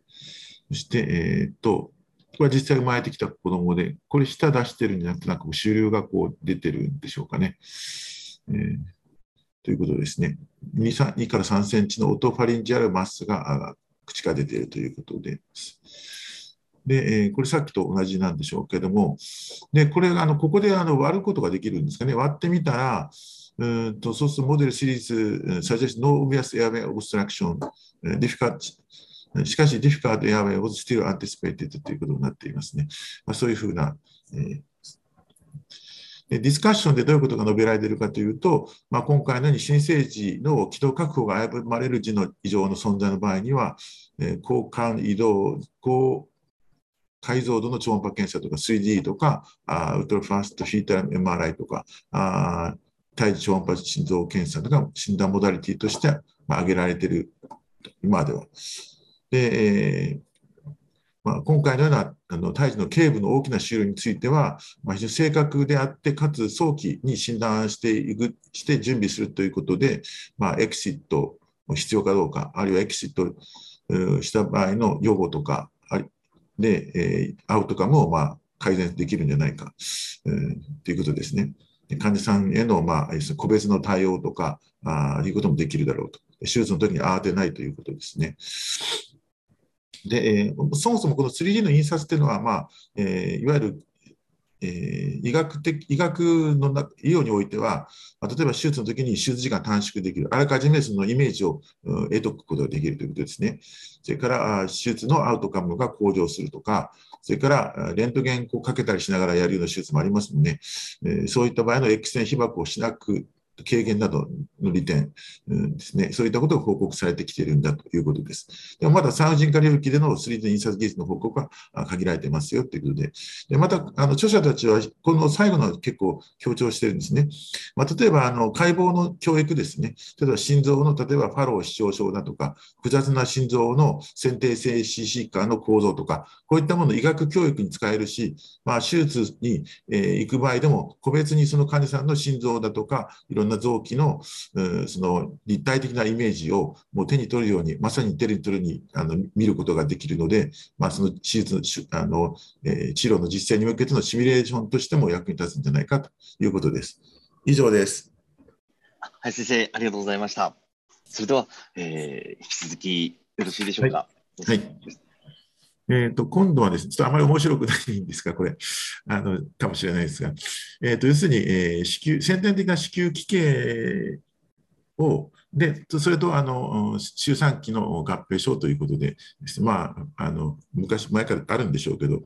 そして、えっ、と、これは実際生まれてきた子供で、これ舌出してるんじゃなくて、なんか主流がこう出てるんでしょうかね。えー、ということですね2。2から3センチのオトファリンジアルマスが口から出ているということです。で、えこれさっきと同じなんでしょうけども、で、これ、あのここであの割ることができるんですかね。割ってみたら、うんとそうするとモデルシリーズ、suggest no obvious airway obstruction, difficult しかし、difficult airway was still anticipated ということになっていますね。まあ、そういうふうな、えーディスカッションでどういうことが述べられているかというと、まあ、今回のように新生児の軌道確保が危ぶまれる時の異常の存在の場合には、えー、交換移動、高解像度の超音波検査とか 3D とか、あウルトラファーストフィーター MRI とか、あ胎児超音波心臓検査が診断モダリティとしてまあ挙げられている、今では。で、えーまあ、今回のようなあの胎児の頸部の大きな腫瘍については、まあ、非常に正確であって、かつ早期に診断していくして準備するということで、まあ、エクシット必要かどうか、あるいはエクシットした場合の予後とかで、えー、アウトカムをまあ改善できるんじゃないか、えー、ということですね。患者さんへの、まあ、個別の対応とか、あいうこともできるだろうと。手術の時に慌てないということですね。で、えー、そもそもこの 3D の印刷っていうのは、まあえー、いわゆる、えー、医学的医学の医療においては、まあ、例えば手術の時に手術時間短縮できる、あらかじめそのイメージを、うん、得とくことができるということですね。それから手術のアウトカムが向上するとか、それからレントゲンをかけたりしながらやるような手術もありますので、えー、そういった場合の X 線被曝をしなく軽減などの利点、ですね、そういったことが報告されてきているんだということです。でもまだ産婦人科領域での 3D 印刷技術の報告は限られてますよということで、でまたあの著者たちはこの最後の結構強調してるんですね。まあ、例えばあの解剖の教育ですね、例えば心臓の例えばファロー視聴症だとか、複雑な心臓の先天性心疾患の構造とか、こういったものを医学教育に使えるし、まあ、手術に、えー、行く場合でも、個別にその患者さんの心臓だとか、いろんな臓器のその立体的なイメージをもう手に取るように、まさに手に取るにあの見ることができるので、まあ、その手術あの、えー、治療の実践に向けてのシミュレーションとしても役に立つんじゃないかということです。以上です。はい、先生、ありがとうございました。それでは、えー、引き続きよろしいでしょうか。はい、はいえっ、ー、と、今度はですね、ちょっとあまり面白くないんですが、これ、あの、かもしれないですが、えっ、ー、と、要するに、えー、子宮、先天的な子宮奇形を、で、それと、あの、周産期の合併症ということででね、まあ、あの、昔、前からあるんでしょうけど、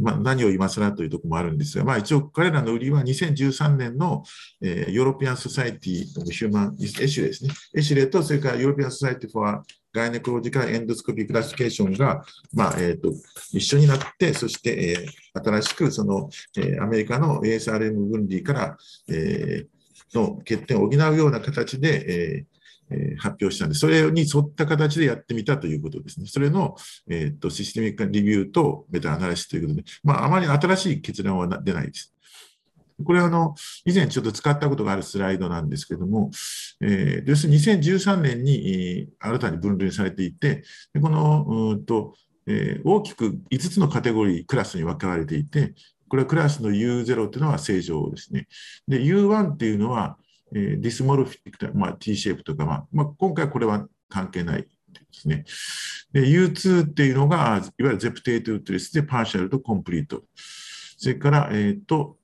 まあ、何を今更というところもあるんですが、まあ、一応彼らの売りは2013年の、えー、 European Society Human ESHRE ですね。 ESHRE と、それから European Society for Gynecological Endoscopy classification が、まあえーと、一緒になって、そして、えー、新しくその、えー、アメリカの ASRM 分類から、えー、の欠点を補うような形で、えーえ発表したんで、それに沿った形でやってみたということですね。それの、えーと、 systemic review と meta-analysis ということで、まあ、あまり新しい結論は出ないです。これはあの以前ちょっと使ったことがあるスライドなんですけども、えー、要するに2013年に新たに分類されていて、このうんと、えー、大きく5つのカテゴリー、クラスに分かれていて、これはクラスの U0 というのは正常ですね。で、U1 っていうのは、えー、 dysmorphic、まあ、T シェイプとか、まあまあ、今回これは関係ないですね。で、U2 っていうのが、いわゆる septate uterus で partial と complete。それから、えっ、と、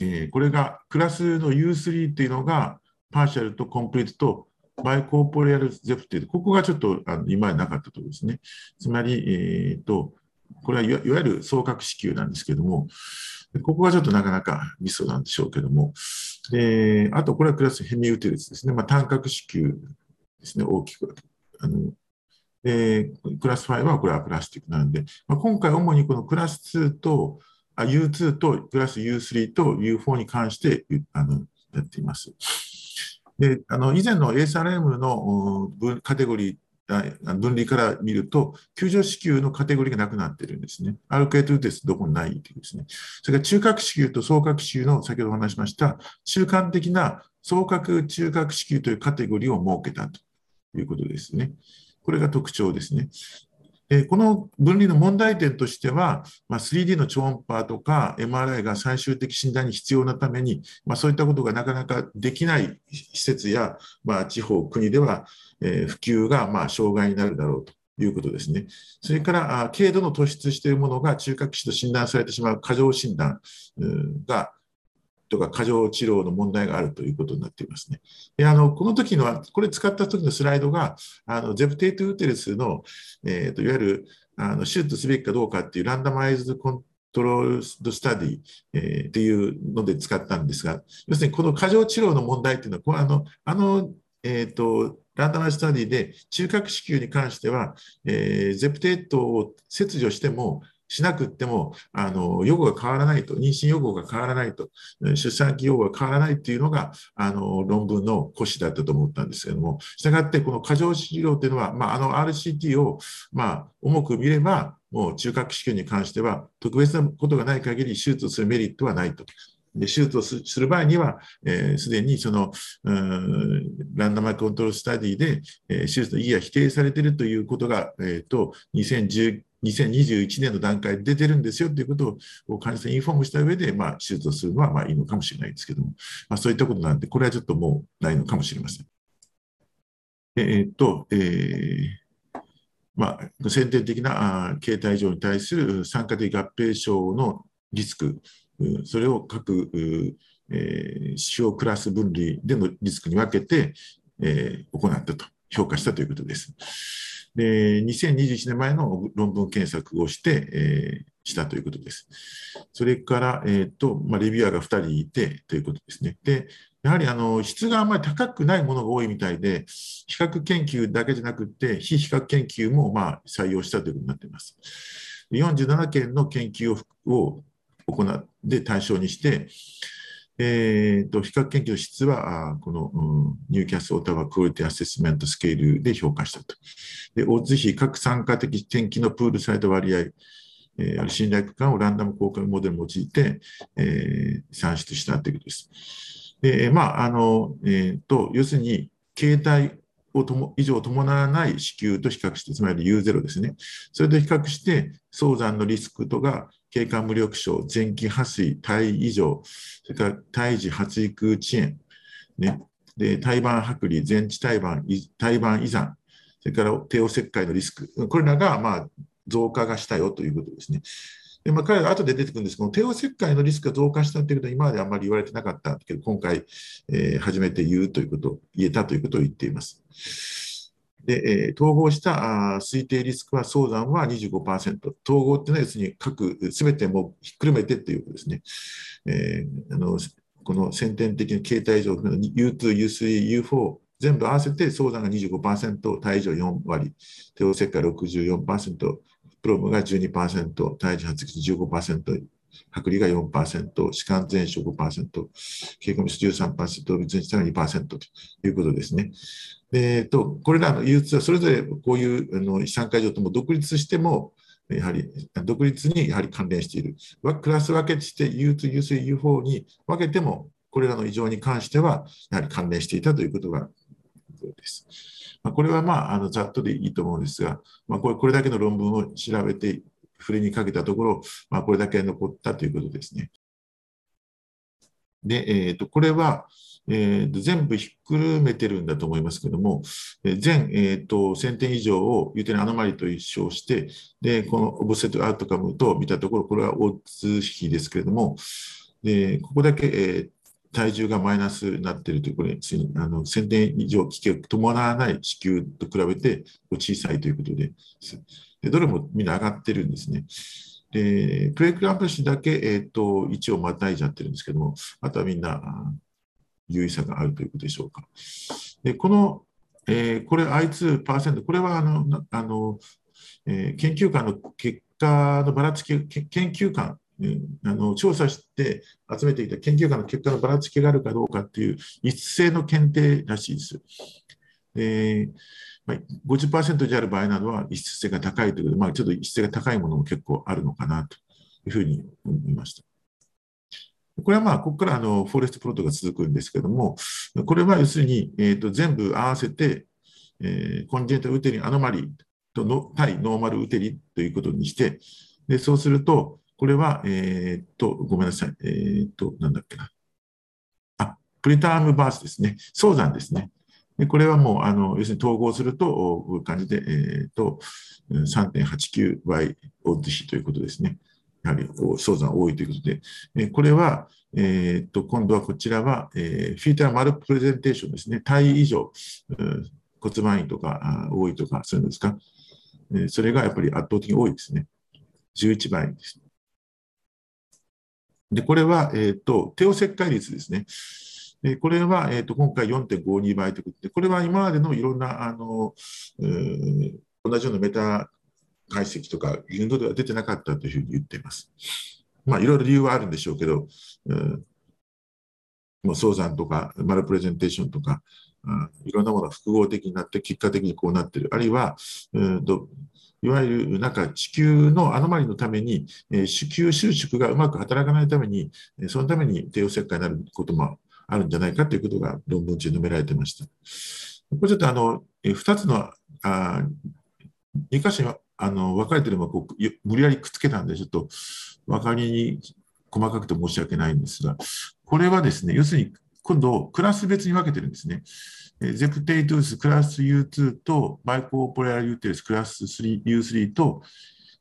えー、これがクラスの U3 っていうのが、パーシャルとコンプリートとバイコーポレアルゼプテート、ここがちょっとあの今までなかったところですね。つまり、えーと、これはいわゆる双角子宮なんですけども、ここがちょっとなかなかミソなんでしょうけども、であとこれはクラスヘミウテルスですね、まあ、単角子宮ですね、大きく。あのでクラス5はこれはプラスティックなんで、まあ、今回主にこのクラス2とあ U2 とプラス U3 と U4 に関してあのやっています。であの以前の ASRM のカテゴリー分離から見ると、救助支給のカテゴリーがなくなってるんですね。アルケートテスどこにないというですね。それから中核支給と総核支給の先ほどお話しました中間的な総核中核支給というカテゴリーを設けたということですね。これが特徴ですね。えこの分離の問題点としては、ま、3D の超音波とか MRI が最終的診断に必要なために、ま、そういったことがなかなかできない施設や、ま、地方、国では、え普及がま障害になるだろうということですね。それから、軽度の突出しているものが中核視と診断されてしまう過剰診断がとか過剰治療の問題があるということになっていますね。であのこの時の、これ使った時のスライドが、あのゼプテイト・ウテレスの、えーと、いわゆるあの手術すべきかどうかっていうランダマイズコントロールドスタディ、えー、っていうので使ったんですが、要するにこの過剰治療の問題っていうのは、こあのあの、えーと、ランダマイズスタディで中核子宮に関しては、えー、ゼプテートを切除してもしなくっても、あの、予後が変わらないと、妊娠予後が変わらないと、出産期予後が変わらないっていうのが、あの、論文の骨子だったと思ったんですけども、したがって、この過剰治療っていうのは、まあ、あの RCT を、まあ、重く見れば、もう中核子宮に関しては、特別なことがない限り手術をするメリットはないと。で手術をする場合には、す、えー、で、にそのランダムコントロールスタディで、えー、手術の意義が否定されているということが、えーと、2010 2021年の段階で出てるんですよということを患者さんにインフォームした上で、まあ、手術をするのはまあいいのかもしれないですけども、まあ、そういったことなんで、これはちょっともうないのかもしれません。えー、っと、えー、まあ、先天的なあ形態上に対する酸化的合併症のリスク、それを各、えー、指標クラス分類でのリスクに分けて、えー、行ったと、評価したということです。で2021年前の論文検索をして、えー、したということです。それから、えーとまあ、レビュアーが2人いてということですね。でやはりあの質があまり高くないものが多いみたいで、比較研究だけじゃなくて、非比較研究もまあ採用したということになっています。47件の研究を行って対象にして、えーと、比較研究の質は、この、うん、 Newcastle-Ottawa Quality Assessment Scale で評価したと。で、オッズ比各産科的転帰のプールされた割合、え、ある信頼区間をランダム交換モデルを用いて、えー、算出したということです。で、まあ、あの、えっ、ー、と、要するに、形態をとも以上伴わない子宮と比較して、つまり U0 ですね。それと比較して、早産のリスクとが経過無力症、前期破水、体異常、それから胎児発育遅延、ね、で胎盤剥離、全治胎盤、胎盤依存、それから帝王切開のリスク、これらがまあ増加がしたよということですね。でまあ、彼ら後で出てくるんですけど、帝王切開のリスクが増加したということは今まであんまり言われてなかったけど、今回、えー、初めて言うということ、言えたということを言っています。で、えー、統合したあ推定リスクは早産は25%。統合っていうのは要するに各、すべてもひっくるめてっていうことですね。えー、あのこの先天的な形態上、U2、U3、U4、全部合わせて早産が25%、体重4割、帝王切開64%、プロムが12%、体重発育15%、剥離が4%、歯間全症5%、経過ミス13%、別にしたが2%ということですね。えーと、これらの憂鬱はそれぞれこういうあの資産会場とも独立しても、やはり独立にやはり関連している。クラス分けして U2、U3、U4 に分けても、これらの異常に関しては、やはり関連していたということがです。まあ、これは、まあ、あのざっとでいいと思うんですが、まあ、これこれだけの論文を調べて、触れにかけたところ、まあ、これだけ残ったということですね。で、えーとこれは、えー、全部ひっくるめてるんだと思いますけども、えー、全、えーと、1000点以上をユーテナアノマリと一生して、で、このオブセットアウトカムと見たところ、これはオッズ比ですけれども、でここだけ、えー、体重がマイナスになっているという、これ、あの1000点以上危険を伴わない子宮と比べて小さいということでで、どれもみんな上がってるんですね。で、プレイクランプシだけ、えーと、1をまたいじゃってるんですけども、あとはみんな優位さがあるということでしょうか。でこの、えー、これ I2%、これはあのあの、えー、研究官の結果のばらつき、研究官、えー、あの調査して集めていた研究官の結果のばらつきがあるかどうかっていう一斉の検定らしいです。えーまあ、50%である場合などは異質性が高いということで、まあ、ちょっと異質性が高いものも結構あるのかなというふうに思いました。これはまあ、ここからあのフォレストプロットが続くんですけども、これは要するに、えー、と全部合わせて、えー、コンジェンタルウテリンアノマリーとの対ノーマルウテリンということにして、でそうすると、これは、えっ、ー、と、ごめんなさい、えっ、ー、と、なんだっけな。あ、プリタームバースですね。早産ですね。でこれはもう、あの要するに統合すると、こういう感じで、えーと、3.89倍オッズ比ということですね。やはり早産多いということで、えこれは、えー、と今度はこちらは、え、フィーターマルプレゼンテーションですね。体以上、骨盤位とか多いとか、そういうのですか？えそれがやっぱり圧倒的に多いですね。11倍です。で、これは、えっ、と、帝王切開率ですね。でこれは、えーと、今回4.52倍ということで、これは今までのいろんなあの、えー、同じようなメタ解析とか、言動では出てなかったというふうに言っています。まあ、いろいろ理由はあるんでしょうけど、うん、もう早産とか、マルプレゼンテーションとか、うん、いろんなものが複合的になって、結果的にこうなっている。あるいは、うんといわゆるなんか地球のアノマリのために、えー、子宮収縮がうまく働かないために、そのために帝王切開になることもあるんじゃないかということが論文中に述べられていました。これちょっとあの、2つの、あ2箇所あの分かれてるのをこう無理やりくっつけたんで、ちょっと分かりに細かくて申し訳ないんですが、これはですね、要するに今度、クラス別に分けてるんですね。 septate uterus クラス U2 と bicorporeal uterus クラス U3 と、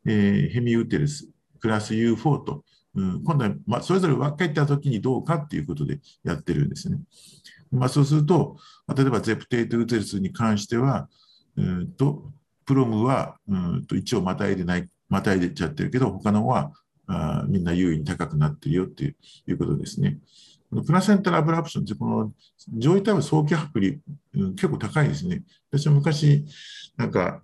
えー、ヘミユーテレスクラス U4 と、うん、今度は、まあ、それぞれ分けたときにどうかっていうことでやってるんですね。まあ、そうすると、例えば septate uterus に関しては、うんと PROM はうんと一応またいでない、またいでちゃってるけど、他のはあみんな優位に高くなってるよっていうことですね。このプラセンタルアブラプションって、この上位体部早期剥離、うん、結構高いですね。私は昔、なんか、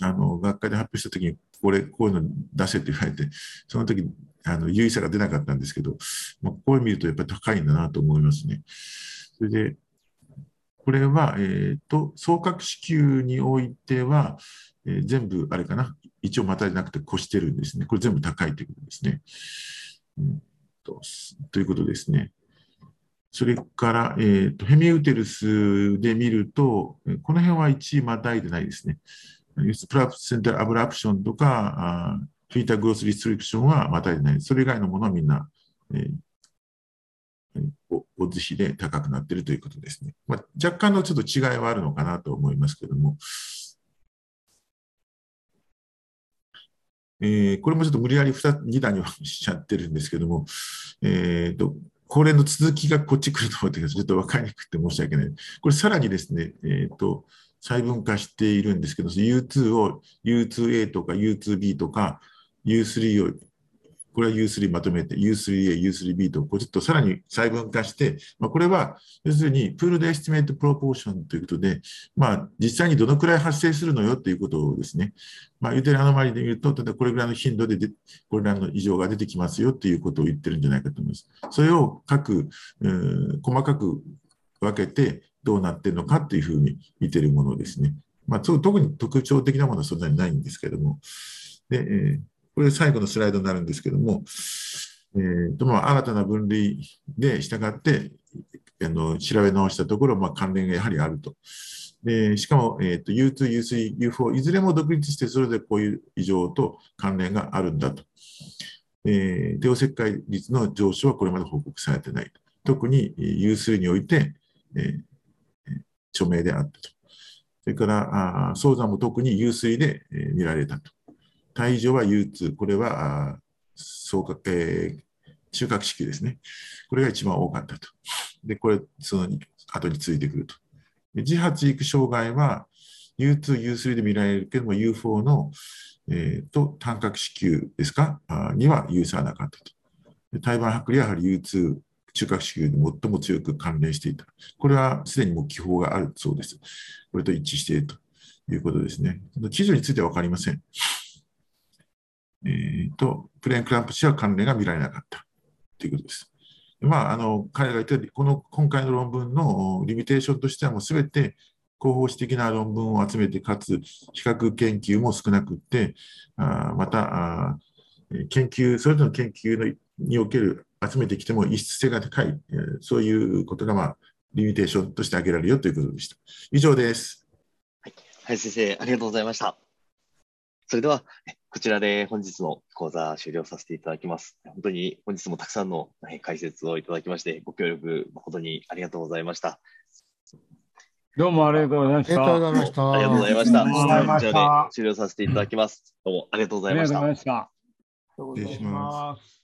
あの、学会で発表したときに、これ、こういうの出せって言われて、その時あの優位さが出なかったんですけど、まあ、こう見るとやっぱり高いんだなと思いますね。それで、これは、えーと、総角子宮においては、えー、全部、あれかな、一応またじゃなくて越してるんですね。これ全部高いということですね。うんとということですね。それから、えーと、ヘミウテルスで見ると、この辺は1位またいでないですね。プラプセンタルアブラプションとか、フィーターグロスリストリクションはまたいでない。それ以外のものはみんな、えー、オッズ比で高くなっているということですね。まあ、若干のちょっと違いはあるのかなと思いますけども。えー、これもちょっと無理やり 2, 2段にしちゃってるんですけども、えーとこれの続きがこっち来ると思ってちょっと分かりにくくて申し訳ない。これさらにですね、えっ、ー、と、細分化しているんですけど、U2 を U2A とか U2B とか U3 をこれは U3 まとめて、U3A、U3B と、こうちょっとさらに細分化して、まあ、これは、要するに、 pooled estimate proportion ということで、まあ、実際にどのくらい発生するのよということをですね、まあ、言うてるアノマリで言うと、ただこれぐらいの頻度でで、これらの異常が出てきますよということを言ってるんじゃないかと思います。それを各、細かく分けて、どうなってるのかというふうに見てるものですね。まあ、特に特徴的なものはそんなにないんですけども。で、えーこれ最後のスライドになるんですけども、えーとまあ、新たな分類で従ってあの調べ直したところ、まあ、関連がやはりあると。でしかも、えーと、U2、U3、U4、いずれも独立して、それでこういう異常と関連があるんだと。えー、帝王切開率の上昇はこれまで報告されてないと。特に U3 において、えー、著名であったと。それから、早産も特に U3 で、えー、見られたと。体上は U2、これは総括、えー、中核子宮ですね。これが一番多かったと。で、これ、その後についてくると。で自発育障害は U2、U3 で見られるけども U4 の、えー、と単角子宮ですか？あには有差なかったと。胎盤剥離はやはり U2、中核子宮に最も強く関連していた。これはすでにもう記法があるそうです。これと一致しているということですね。記事については分かりません。えーと、プレーンクランプ氏は関連が見られなかったということです。まあ、あの彼が言った、この今回の論文のリミテーションとしては、もうすべて広報誌的な論文を集めて、かつ比較研究も少なくって、あまたあ研究、それぞれの研究のにおける集めてきても異質性が高い、そういうことが、まあ、リミテーションとして挙げられるよということでした。以上です。はい、林先生、ありがとうございました。それでは、こちらで本日の講座終了させていただきます。本当に本日もたくさんの解説をいただきまして、ご協力誠にありがとうございました。どうもありがとうございました。ありがとうございました。ありがとうございました。こちらで終了させていただきます。どうもありがとうございました。ありがとうございました。失礼します。